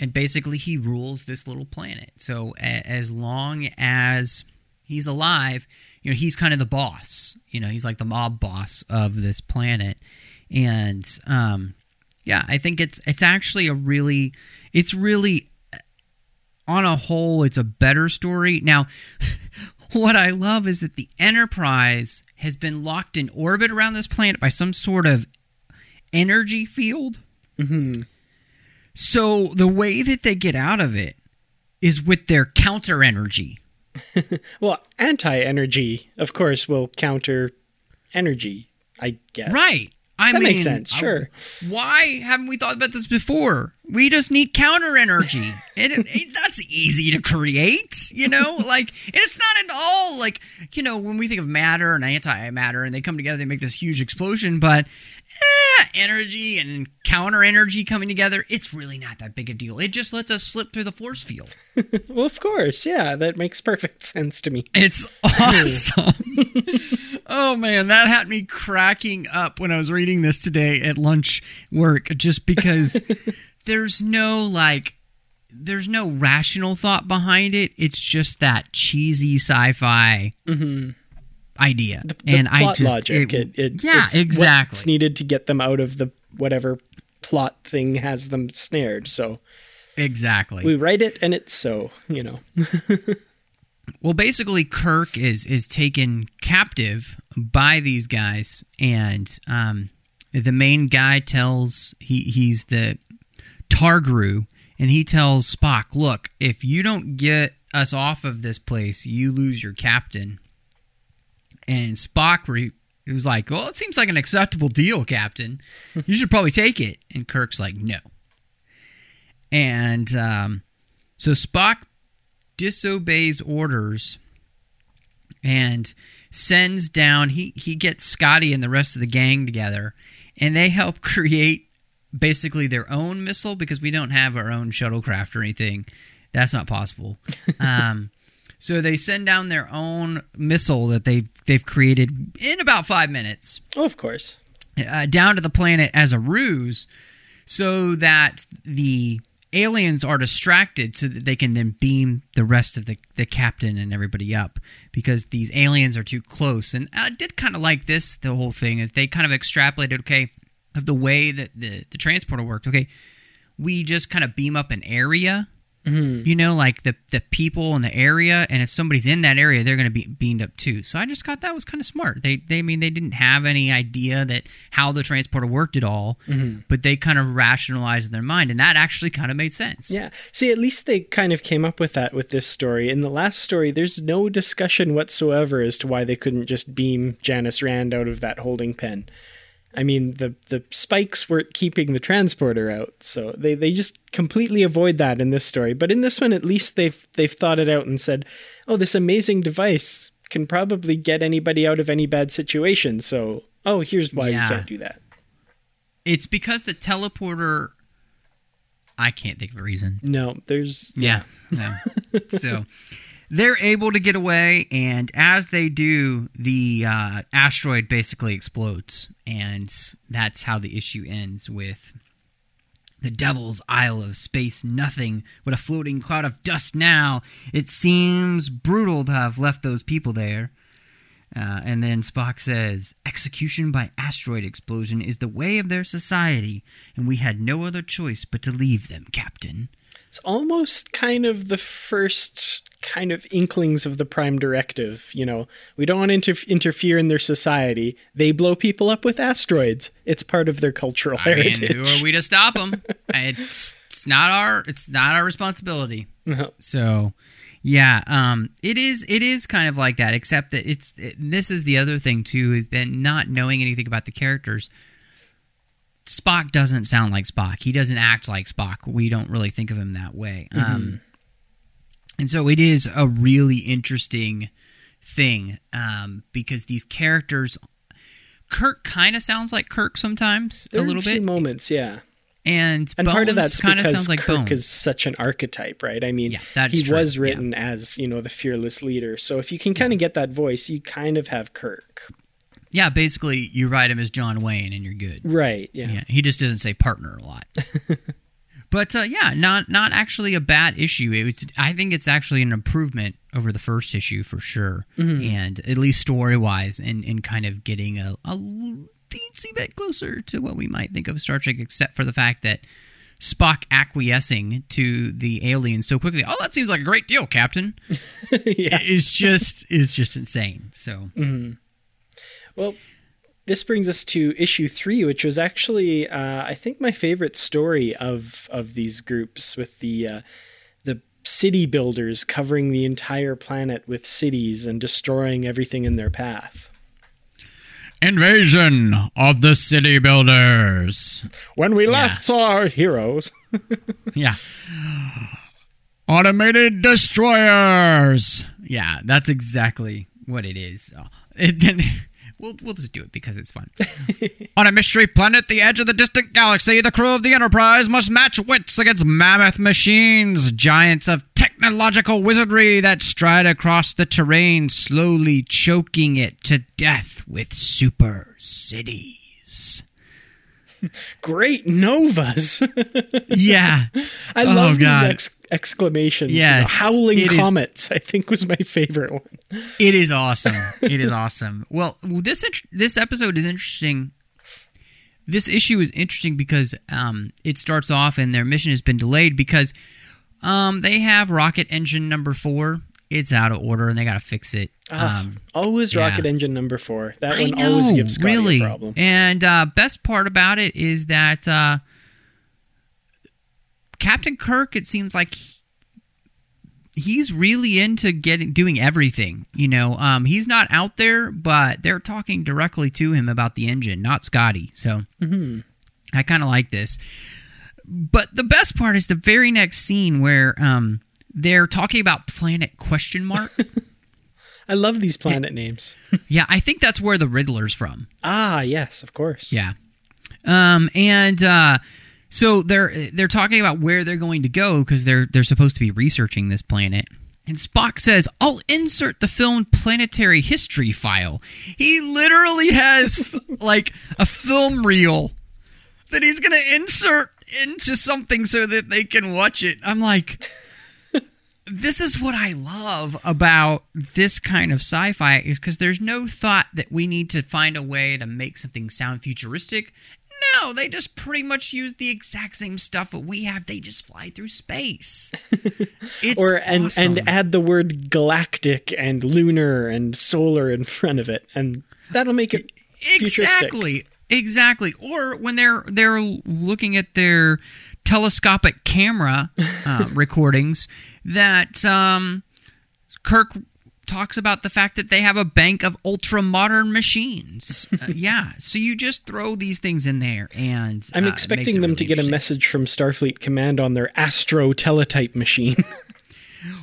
and basically he rules this little planet. So a- as long as he's alive you know he's kind of the boss you know he's like the mob boss of this planet and um yeah i think it's it's actually a really it's really on a whole, it's a better story. Now, what I love is that the Enterprise has been locked in orbit around this planet by some sort of energy field. So the way that they get out of it is with their counter energy. Well, anti-energy, of course, will counter energy. I guess. Right. I That mean, makes sense, I- sure. why haven't we thought about this before? We just need counter energy. and it, it- that's easy to create, you know? Like, and it's not at all like, you know, when we think of matter and antimatter and they come together, they make this huge explosion, but eh, energy and counter energy coming together, it's really not that big a deal. It just lets us slip through the force field. Well, of course. Yeah, that makes perfect sense to me. It's awesome. oh man, that had me cracking up when I was reading this today at lunch work just because there's no like there's no rational thought behind it. It's just that cheesy sci-fi mm-hmm. idea. The and I just logic. it- It, it, yeah, it's exactly. What's needed to get them out of the whatever plot thing has them snared. So exactly. we write it, and it's so. You know. Well, basically, Kirk is is taken captive by these guys, and um, the main guy tells he he's the Targru, and he tells Spock, "Look, if you don't get us off of this place, you lose your captain." And Spock re- he was like, "Well, it seems like an acceptable deal, Captain. You should probably take it." And Kirk's like, "No." And um, so Spock disobeys orders and sends down he he gets Scotty and the rest of the gang together and they help create basically their own missile because we don't have our own shuttlecraft or anything. That's not possible. Um, so they send down their own missile that they they've created in about 5 minutes. Oh, of course. uh, down to the planet as a ruse so that the aliens are distracted so that they can then beam the rest of the, the captain and everybody up because these aliens are too close. And I did kind of like this, the whole thing, is they kind of extrapolated, okay, of the way that the, the transporter worked. Okay, we just kind of beam up an area. Mm-hmm. You know, like the the people in the area, and if somebody's in that area, they're going to be beamed up too. So I just thought that was kind of smart. They they I mean they didn't have any idea that how the transporter worked at all, mm-hmm. but they kind of rationalized in their mind, and that actually kind of made sense. Yeah. See, at least they kind of came up with that with this story. In the last story, there's no discussion whatsoever as to why they couldn't just beam Janice Rand out of that holding pen. I mean, the the spikes weren't keeping the transporter out, so they, they just completely avoid that in this story. But in this one, at least they've they've thought it out and said, "Oh, this amazing device can probably get anybody out of any bad situation." So, oh, here's why Yeah. you can't do that. It's because the teleporter. I can't think of a reason. No, there's Yeah. No. so they're able to get away, and as they do, the uh, asteroid basically explodes, and that's how the issue ends with the Devil's Isle of Space Nothing, but a floating cloud of dust. Now it seems brutal to have left those people there. Uh, and then Spock says, Execution by asteroid explosion is the way of their society, and we had no other choice but to leave them, Captain. It's almost kind of the first kind of inklings of the Prime Directive. You know, we don't want to inter- interfere in their society. They blow people up with asteroids. It's part of their cultural I mean, heritage. who are we to stop them? It's it's not our it's not our responsibility. No. So, yeah, um, it is it is kind of like that, except that it's it, this is the other thing too is that not knowing anything about the characters. Spock doesn't sound like Spock. He doesn't act like Spock. We don't really think of him that way. Um, and so it is a really interesting thing um, because these characters. Kirk kind of sounds like Kirk sometimes There a little few bit. moments, yeah. And, And part of that's kind of because sounds like Kirk Bones. is such an archetype, right? I mean, Yeah, he true, was yeah. written as you know the fearless leader. So if you can kind of get that voice, you kind of have Kirk, yeah, basically, you write him as John Wayne, and you're good. right? Yeah. Yeah, he just doesn't say partner a lot. but uh, yeah, not not actually a bad issue. It was, I think it's actually an improvement over the first issue for sure, and at least story wise, and and kind of getting a, a teensy bit closer to what we might think of Star Trek, except for the fact that. Spock acquiescing to the aliens so quickly. Oh, that seems like a great deal, Captain. yeah. Is just is just insane. So Well, this brings us to issue three, which was actually, uh, I think, my favorite story of of these groups with the uh, the city builders covering the entire planet with cities and destroying everything in their path. invasion of the city builders. When we last Yeah. saw our heroes, Yeah. Automated destroyers. Yeah, that's exactly what it is. It, then we'll we'll just do it because it's fun. On a mystery planet, the edge of the distant galaxy, the crew of the Enterprise must match wits against mammoth machines, giants of technological wizardry that stride across the terrain, slowly choking it to death with super cities. great novas. Yeah. I Oh, love these God. ex- exclamations. you know, howling it is- comets. I think was my favorite one. It is awesome. It is awesome. Well, this this episode is interesting. This issue is interesting because um, it starts off and their mission has been delayed because um, they have rocket engine number four. It's out of order and they got to fix it. Ah, Um, always yeah. rocket engine number four. That I one know, always gives Scotty really. a problem. And uh, best part about it is that uh, Captain Kirk. It seems like he- he's really into getting doing everything. You know, um, he's not out there, but they're talking directly to him about the engine, not Scotty. So I kind of like this. But the best part is the very next scene where um, they're talking about planet question mark. I love these planet names. yeah, I think that's where the Riddler's from. Ah, yes, of course. Yeah. Um, and uh, so they're they're talking about where they're going to go because they're they're supposed to be researching this planet. And Spock says, "I'll insert the film planetary history file." He literally has like a film reel that he's going to insert into something so that they can watch it. I'm like, this is what I love about this kind of sci-fi is because there's no thought that we need to find a way to make something sound futuristic. No, they just pretty much use the exact same stuff that we have. They just fly through space. It's Or and awesome. and add the word galactic and lunar and solar in front of it, and that'll make it futuristic. exactly, exactly. Or when they're they're looking at their telescopic camera uh, recordings, that um, Kirk talks about the fact that they have a bank of ultra modern machines. Uh, yeah, so you just throw these things in there, and I'm uh, expecting them really to get a message from Starfleet Command on their Astro teletype machine.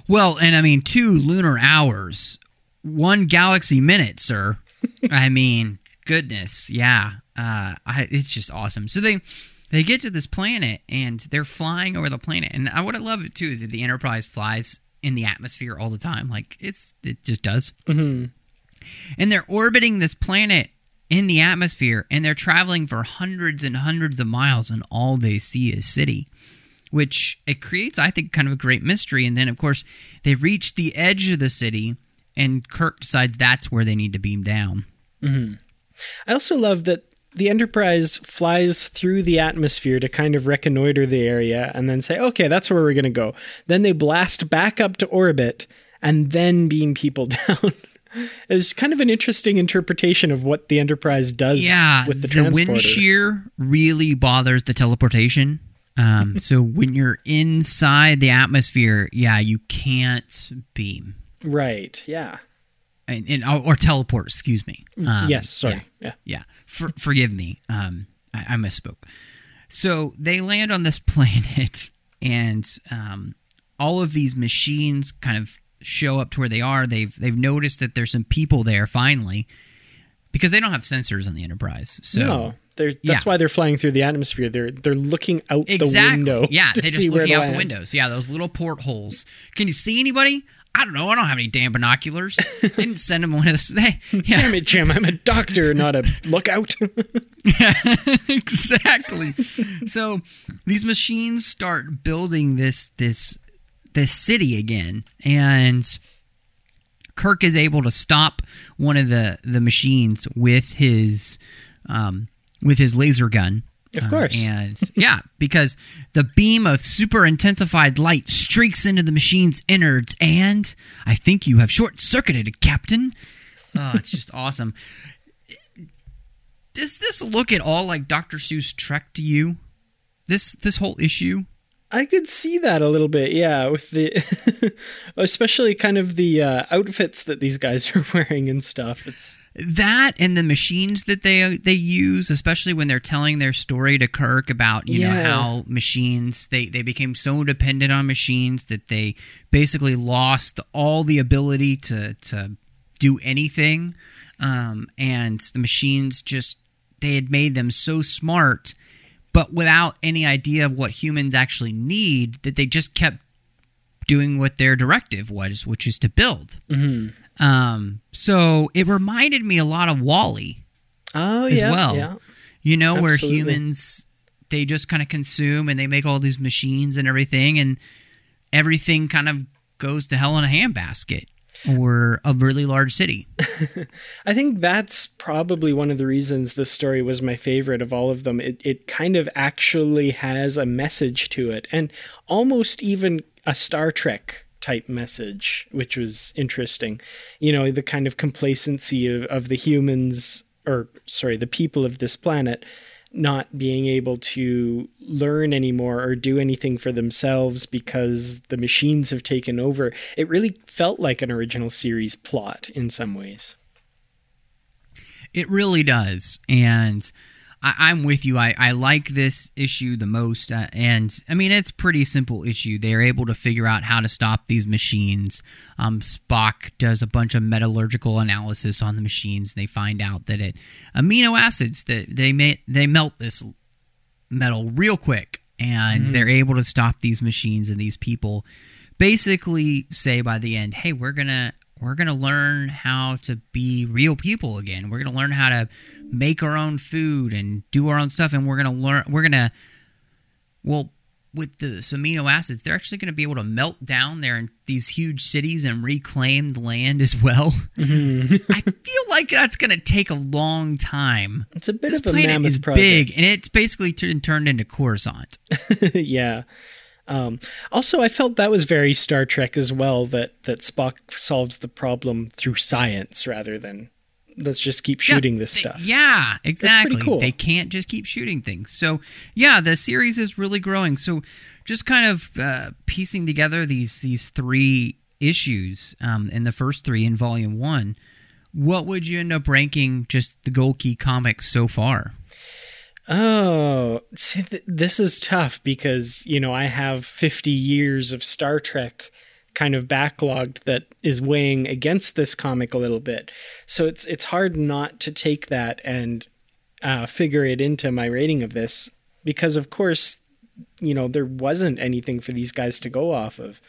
Well, and I mean, two lunar hours, one galaxy minute, sir. I mean, goodness, yeah. Uh, I, it's just awesome. So they they get to this planet and they're flying over the planet, and I, what I love it too is that the Enterprise flies in the atmosphere all the time. Like it's it just does. Mm-hmm. And they're orbiting this planet in the atmosphere, and they're traveling for hundreds and hundreds of miles, and all they see is city which it creates, I think, kind of a great mystery. And then, of course, they reach the edge of the city, and Kirk decides that's where they need to beam down. I also love that the Enterprise flies through the atmosphere to kind of reconnoiter the area and then say, okay, that's where we're going to go. Then they blast back up to orbit and then beam people down. it's kind of an interesting interpretation of what the Enterprise does Yeah, with the, the, transporter. wind shear really bothers the teleportation. Um, so when you're inside the atmosphere, yeah, you can't beam Right, yeah. And, and or teleport. Excuse me. Um, yes, sorry. yeah. Yeah. yeah for, forgive me um I, I misspoke so they land on this planet and um all of these machines kind of show up to where they are they've they've noticed that there's some people there finally because they don't have sensors on the enterprise so no, They're, that's Yeah. why they're flying through the atmosphere. They're they're looking out Exactly. the window. Yeah, they're just looking out the windows. Yeah, those little portholes. Can you see anybody? I don't know. I don't have any damn binoculars. They didn't send him one of those. They, yeah, Damn it, Jim! I'm a doctor, not a lookout. exactly. So these machines start building this this this city again, and Kirk is able to stop one of the the machines with his um, with his laser gun. Of course. Uh, and yeah, because the beam of super intensified light streaks into the machine's innards, and I think you have short circuited it, Captain. Oh, it's just awesome. Does this look at all like Dr. Seuss Trek to you? This this whole issue? I could see that a little bit, yeah, with the, especially kind of the uh, outfits that these guys are wearing and stuff. It's That and the machines that they they use, especially when they're telling their story to Kirk about you know how machines they they became so dependent on machines that they basically lost all the ability to to do anything, um, and the machines just they had made them so smart, but without any idea of what humans actually need, that they just kept doing what their directive was, which is to build. Um, so it reminded me a lot of WALL-E, oh As yeah, well. yeah. you know, where humans they just kind of consume and they make all these machines and everything, and everything kind of goes to hell in a handbasket or a really large city. I think that's probably one of the reasons this story was my favorite of all of them. It it kind of actually has a message to it, and almost even a Star Trek type message, which was interesting. You know, the kind of complacency of, of the humans, or sorry, the people of this planet not being able to learn anymore or do anything for themselves because the machines have taken over. It really felt like an original series plot in some ways. It really does. And I, I'm with you. I, I like this issue the most. Uh, and I mean, it's pretty simple issue. They're able to figure out how to stop these machines. Um, Spock does a bunch of metallurgical analysis on the machines. They find out that it amino acids that they may, they melt this metal real quick, and they're able to stop these machines and these people. Basically, say by the end, hey, we're gonna we're gonna learn how to be real people again. We're gonna learn how to make our own food and do our own stuff, and we're gonna learn. We're gonna well with the amino acids, they're actually going to be able to melt down there in these huge cities and reclaim the land as well. Mm-hmm. I feel like that's going to take a long time. It's a bit This of a planet mammoth is project. big, and it's basically t- turned into Coruscant. yeah. Um, also, I felt that was very Star Trek as well. That that Spock solves the problem through science rather than let's just keep shooting Yeah, this they- stuff. Yeah, exactly. cool. They can't just keep shooting things. So, yeah, the series is really growing. So, just kind of uh, piecing together these these three issues um, in the first three in Volume One, what would you end up ranking just the Gold Key comics so far? Oh, see, th- this is tough because you know I have 50 years of Star Trek kind of backlogged that is weighing against this comic a little bit. So it's it's hard not to take that and uh, figure it into my rating of this because of course you know there wasn't anything for these guys to go off of.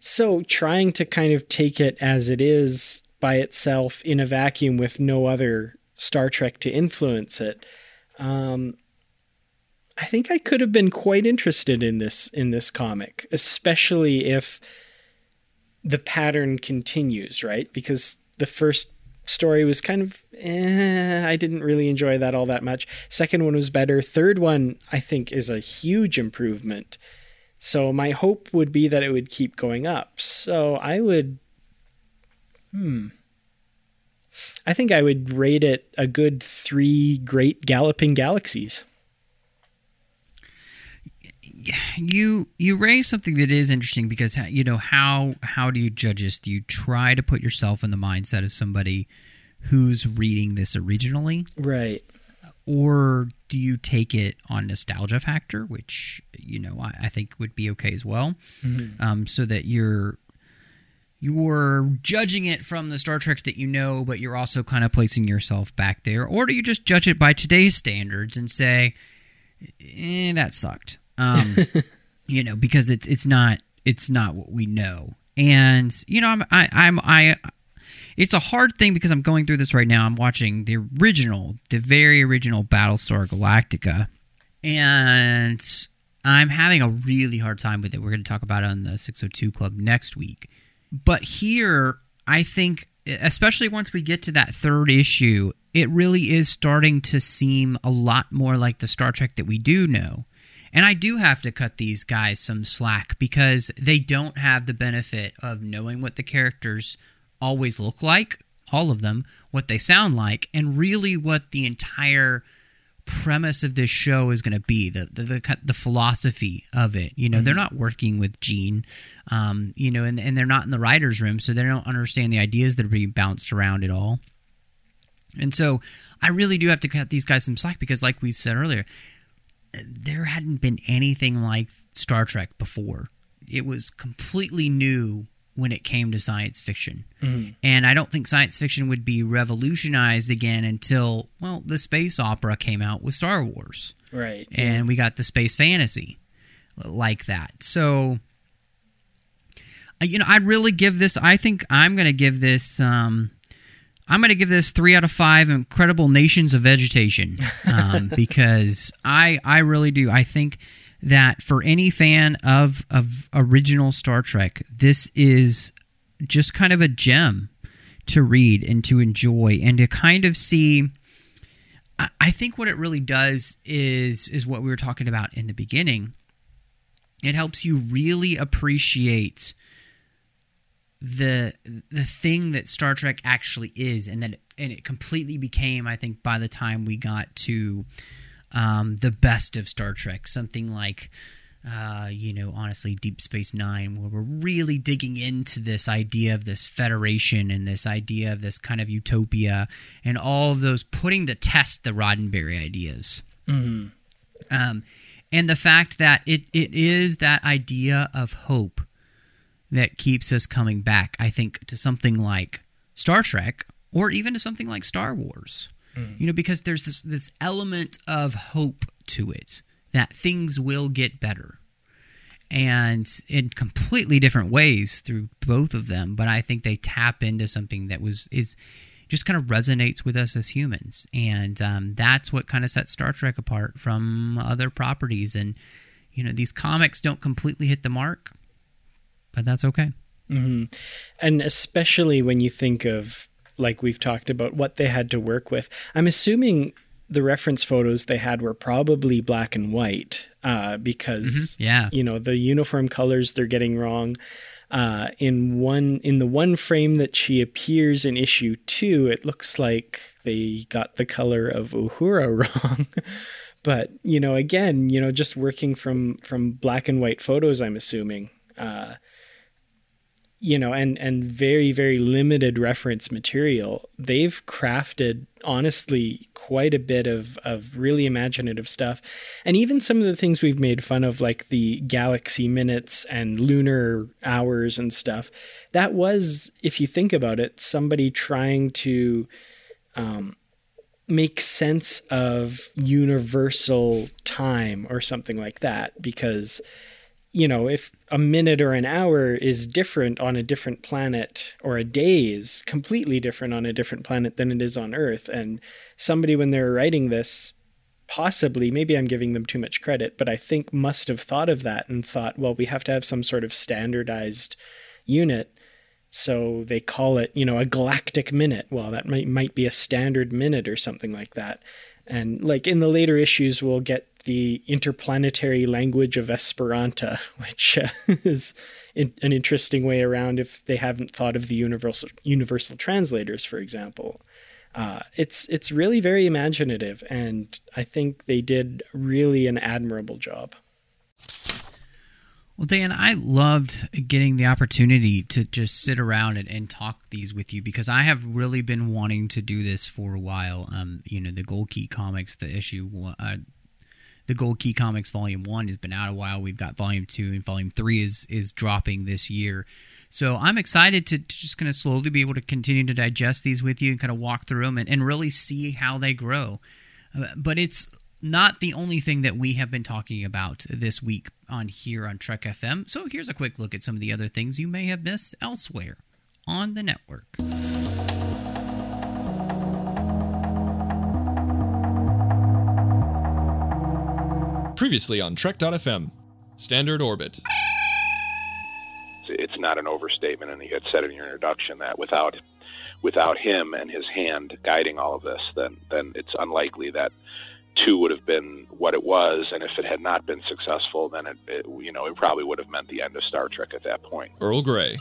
So trying to kind of take it as it is by itself in a vacuum with no other Star Trek to influence it. Um, I think I could have been quite interested in this in this comic, especially if the pattern continues, right? Because the first story was kind of eh, I didn't really enjoy that all that much. Second one was better. Third one I think is a huge improvement. So my hope would be that it would keep going up. So I would hmm I think I would rate it a good 3 great galloping galaxies. you you raise something that is interesting because you know how how do you judge this? Do you try to put yourself in the mindset of somebody who's reading this originally, Right. or do you take it on nostalgia factor, which you know I, I think would be okay as well, um, so that you're you're judging it from the Star Trek that you know, but you're also kind of placing yourself back there, or do you just judge it by today's standards and say, eh, that sucked, um, you know, because it's it's not it's not what we know, and you know, I'm I, I'm I. It's a hard thing because I'm going through this right now. I'm watching the original, the very original Battlestar Galactica, and I'm having a really hard time with it. We're going to talk about it on the 602 Club next week. But here, I think, especially once we get to that third issue, it really is starting to seem a lot more like the Star Trek that we do know. And I do have to cut these guys some slack because they don't have the benefit of knowing what the characters always look like, all of them, what they sound like, and really what the entire premise of this show is going to be the, the the the philosophy of it. You know mm-hmm. they're not working with gene um, you know and, and they're not in the writers room so they don't understand the ideas that are being bounced around at all. And so i really do have to cut these guys some slack because like we've said earlier there hadn't been anything like star trek before. It was completely new when it came to science fiction. Mm-hmm. And I don't think science fiction would be revolutionized again until, well, the space opera came out with Star Wars. Right. And yeah. we got the space fantasy like that. So, uh, you know, I'd really give this, I think I'm going to give this, um, I'm going to give this three out of five incredible nations of vegetation um, because I I really do. I think that for any fan of of original Star Trek, this is just kind of a gem to read and to enjoy and to kind of see I think what it really does is is what we were talking about in the beginning. It helps you really appreciate the the thing that Star Trek actually is and that and it completely became I think by the time we got to um, the best of Star Trek, something like. Uh, you know, honestly, Deep Space Nine, where we're really digging into this idea of this federation and this idea of this kind of utopia and all of those putting to test the Roddenberry ideas. Mm-hmm. Um, and the fact that it, it is that idea of hope that keeps us coming back, I think, to something like Star Trek or even to something like Star Wars. Mm. You know, because there's this this element of hope to it that things will get better. And in completely different ways through both of them, but I think they tap into something that was is just kind of resonates with us as humans, and um, that's what kind of sets Star Trek apart from other properties. And you know, these comics don't completely hit the mark, but that's okay. Mm-hmm. And especially when you think of like we've talked about, what they had to work with. I'm assuming the reference photos they had were probably black and white uh, because mm-hmm. yeah, you know the uniform colors they're getting wrong. Uh, in one in the one frame that she appears in issue two, it looks like they got the color of Uhura wrong. but you know, again, you know, just working from from black and white photos, I'm assuming. Uh, you know and and very very limited reference material they've crafted honestly quite a bit of of really imaginative stuff. And even some of the things we've made fun of like the galaxy minutes and lunar hours and stuff that was if you think about it somebody trying to um, make sense of universal time or something like that because you know, if a minute or an hour is different on a different planet, or a day is completely different on a different planet than it is on Earth, and somebody, when they're writing this, possibly, maybe I'm giving them too much credit, but I think must have thought of that and thought, well, we have to have some sort of standardized unit. So they call it, you know, a galactic minute. Well, that might might be a standard minute or something like that. And like in the later issues, we'll get the interplanetary language of Esperanto, which uh, is in, an interesting way around if they haven't thought of the universal universal translators, for example. Uh, it's it's really very imaginative, and I think they did really an admirable job. Well, Dan, I loved getting the opportunity to just sit around and, and, talk these with you because I have really been wanting to do this for a while. Um, you know, the Gold Key comics, the issue, uh, the Gold Key Comics Volume One has been out a while. We've got Volume Two and Volume Three is is dropping this year. So I'm excited to, to just kind of slowly be able to continue to digest these with you and kind of walk through them and, and really see how they grow. Uh, but it's not the only thing that we have been talking about this week on here on Trek FM. So here's a quick look at some of the other things you may have missed elsewhere on the network. Previously on Trek.fm, Standard Orbit. It's not an overstatement, and you had said in your introduction that without without him and his hand guiding all of this, then then it's unlikely that two would have been what it was, and if it had not been successful, then it, it you know it probably would have meant the end of Star Trek at that point. Earl Grey.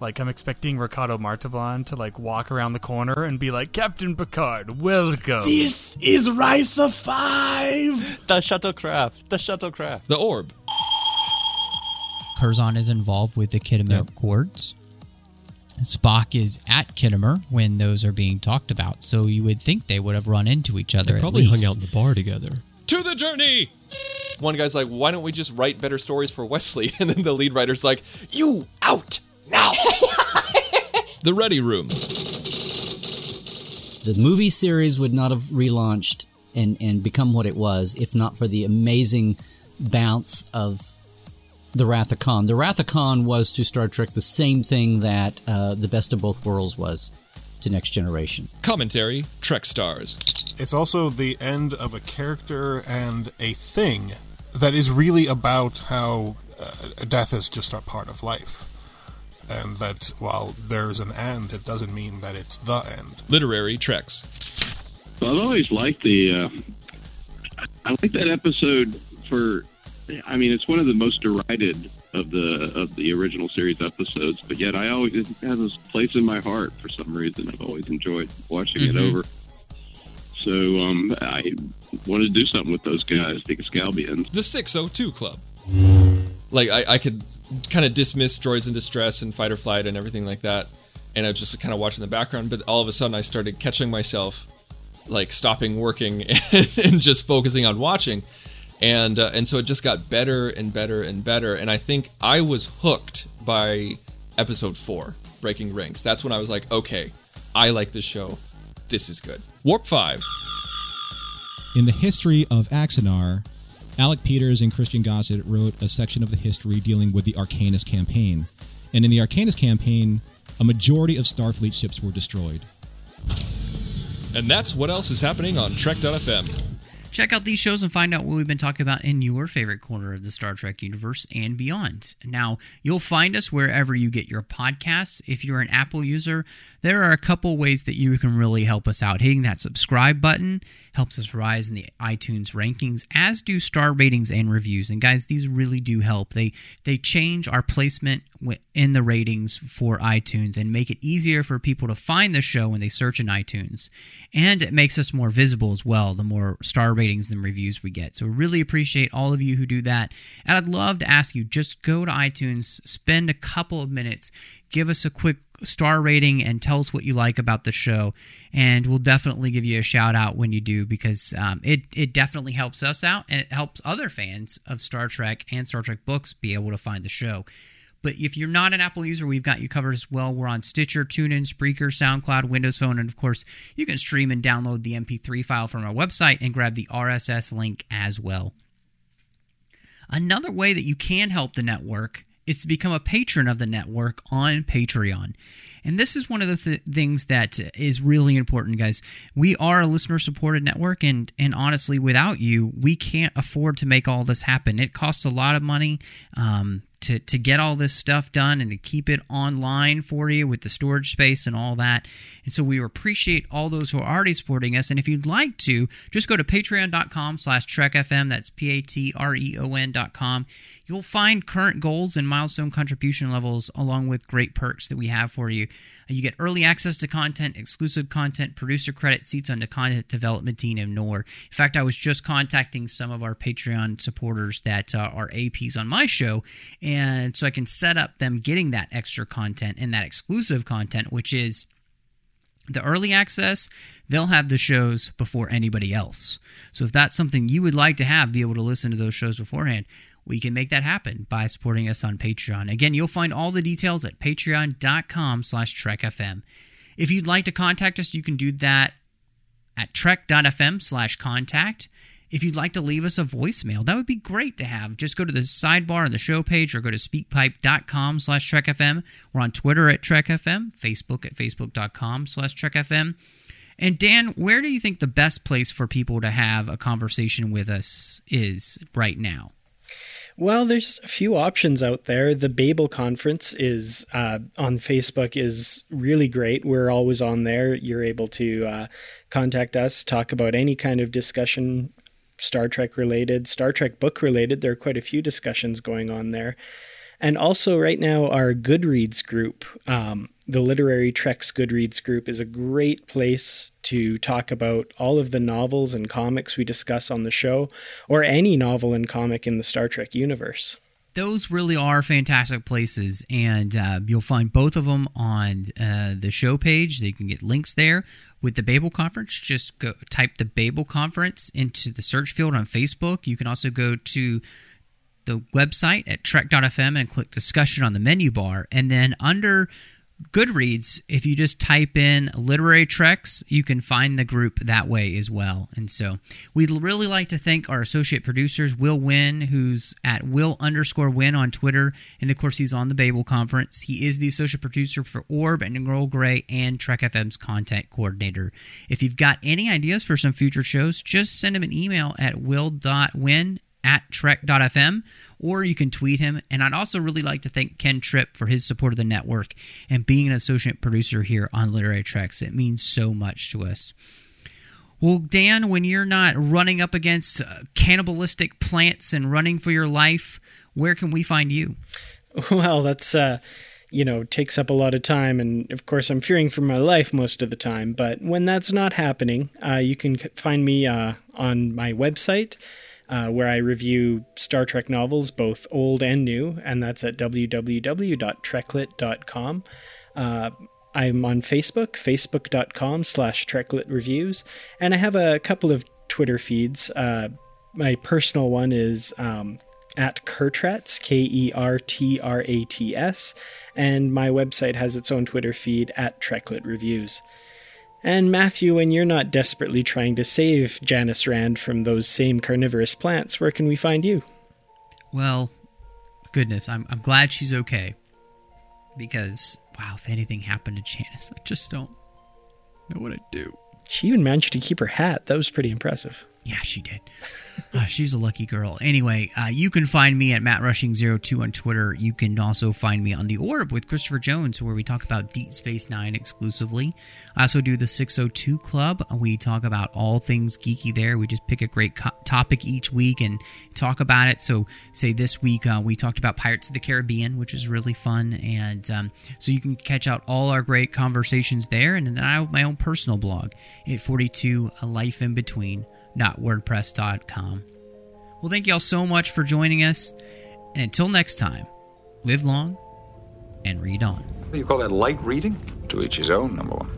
Like I'm expecting Ricardo Montalban to like walk around the corner and be like, Captain Picard, welcome. This is Risa Five. The shuttlecraft. The shuttlecraft. The Orb. Curzon is involved with the Khitomer Yep. Accords. Spock is at Khitomer when those are being talked about, so you would think they would have run into each other. They at probably least. hung out in the bar together. To the journey! One guy's like, why don't we just write better stories for Wesley? And then the lead writer's like, you out now. The Ready Room. The movie series would not have relaunched and, and become what it was if not for the amazing bounce of the Wrath of Khan. The Wrath of Khan was to Star Trek the same thing that uh, the Best of Both Worlds was to Next Generation. Commentary Trek Stars. It's also the end of a character and a thing that is really about how uh, death is just a part of life. And that while there's an end, it doesn't mean that it's the end. Literary Treks. Well, I've always liked the. Uh, I like that episode for. I mean, it's one of the most derided of the of the original series episodes, but yet I always it has this place in my heart for some reason. I've always enjoyed watching Mhm. it over. So um, I wanted to do something with those guys, the Excalbians. The 602 Club. Like, I, I could kind of dismiss Droids in Distress and Fight or Flight and everything like that. And I was just kind of watching the background, but all of a sudden I started catching myself, like, stopping working and, and just focusing on watching. And, uh, and so it just got better and better and better. And I think I was hooked by episode four, Breaking Ranks. That's when I was like, okay, I like this show. This is good. Warp 5. In the history of Axanar, Alec Peters and Christian Gossett wrote a section of the history dealing with the Arcanus campaign. And in the Arcanus campaign, a majority of Starfleet ships were destroyed. And that's what else is happening on Trek.fm. Check out these shows and find out what we've been talking about in your favorite corner of the Star Trek universe and beyond. Now, you'll find us wherever you get your podcasts. If you're an Apple user, there are a couple ways that you can really help us out. Hitting that subscribe button helps us rise in the iTunes rankings, as do star ratings and reviews. And guys, these really do help. They they change our placement in the ratings for iTunes and make it easier for people to find the show when they search in iTunes. And it makes us more visible as well, the more star ratings and reviews we get. So we really appreciate all of you who do that. And I'd love to ask you just go to iTunes, spend a couple of minutes, give us a quick star rating and tell us what you like about the show and we'll definitely give you a shout out when you do because um, it, it definitely helps us out and it helps other fans of star trek and star trek books be able to find the show but if you're not an apple user we've got you covered as well we're on stitcher tunein spreaker soundcloud windows phone and of course you can stream and download the mp3 file from our website and grab the rss link as well Another way that you can help the network is to become a patron of the network on Patreon. And this is one of the th- things that is really important, guys. We are a listener supported network, and, and honestly, without you, we can't afford to make all this happen. It costs a lot of money um, to, to get all this stuff done and to keep it online for you with the storage space and all that. And so we appreciate all those who are already supporting us. And if you'd like to, just go to patreon.com slash trekfm. That's P-A-T-R-E-O-N dot com. You'll find current goals and milestone contribution levels along with great perks that we have for you. You get early access to content, exclusive content, producer credit, seats on the content development team, and more. In fact, I was just contacting some of our Patreon supporters that uh, are APs on my show, so I can set up them getting that extra content and that exclusive content, which is The early access, they'll have the shows before anybody else. So if that's something you would like to have, be able to listen to those shows beforehand, we can make that happen by supporting us on Patreon. Again, you'll find all the details at patreon.com slash trekfm. If you'd like to contact us, you can do that at trek.fm slash contact. If you'd like to leave us a voicemail, that would be great to have. Just go to the sidebar on the show page or go to speakpipe.com slash trekfm. We're on Twitter at trekfm, Facebook at facebook.com slash trekfm. And Dan, where do you think the best place for people to have a conversation with us is right now? Well, there's a few options out there. The Babel conference is uh, on Facebook is really great. We're always on there. You're able to uh, contact us, talk about any kind of discussion, Star Trek related, Star Trek book related. There are quite a few discussions going on there. And also, right now, our Goodreads group, um, the Literary Treks Goodreads group, is a great place to talk about all of the novels and comics we discuss on the show, or any novel and comic in the Star Trek universe. Those really are fantastic places, and uh, you'll find both of them on uh, the show page. You can get links there. With the Babel Conference, just go type the Babel Conference into the search field on Facebook. You can also go to the website at trek.fm and click discussion on the menu bar. And then under Goodreads, if you just type in literary treks, you can find the group that way as well. And so we'd really like to thank our associate producers, Will Nguyen, who's at Will underscore Win on Twitter. And of course, he's on the Babel Conference. He is the associate producer for Orb and Earl Grey and Trek FM's content coordinator. If you've got any ideas for some future shows, just send him an email at will.win at trek.fm or you can tweet him. And I'd also really like to thank Ken Tripp for his support of the network and being an associate producer here on Literary Treks. It means so much to us. Well, Dan, when you're not running up against uh, cannibalistic plants and running for your life, where can we find you? Well, that's uh, you know takes up a lot of time, and of course I'm fearing for my life most of the time. But when that's not happening, uh, you can find me uh, on my website uh, where I review Star Trek novels, both old and new, and that's at www.treklit.com. Uh, I'm on Facebook, facebook.com slash treklitreviews, and I have a couple of Twitter feeds. Uh, my personal one is um, at Kertrats, K E R T R A T S, and my website has its own Twitter feed at Treklit Reviews. And Matthew, when you're not desperately trying to save Janice Rand from those same carnivorous plants, where can we find you? Well, goodness, I'm, I'm glad she's okay. Because, wow, if anything happened to Janice, I just don't know what I'd do. She even managed to keep her hat. That was pretty impressive. Yeah, she did. Uh, she's a lucky girl. Anyway, uh, you can find me at MattRushing02 on Twitter. You can also find me on The Orb with Christopher Jones, where we talk about Deep Space Nine exclusively. I also do the 602 Club. We talk about all things geeky there. We just pick a great co- topic each week and talk about it. So, say this week uh, we talked about Pirates of the Caribbean, which is really fun. And um, so you can catch out all our great conversations there. And then I have my own personal blog at 42 A Life in Between www.wordpress.com. Well, thank you all so much for joining us. And until next time, live long and read on. You call that light reading? To each his own, number one.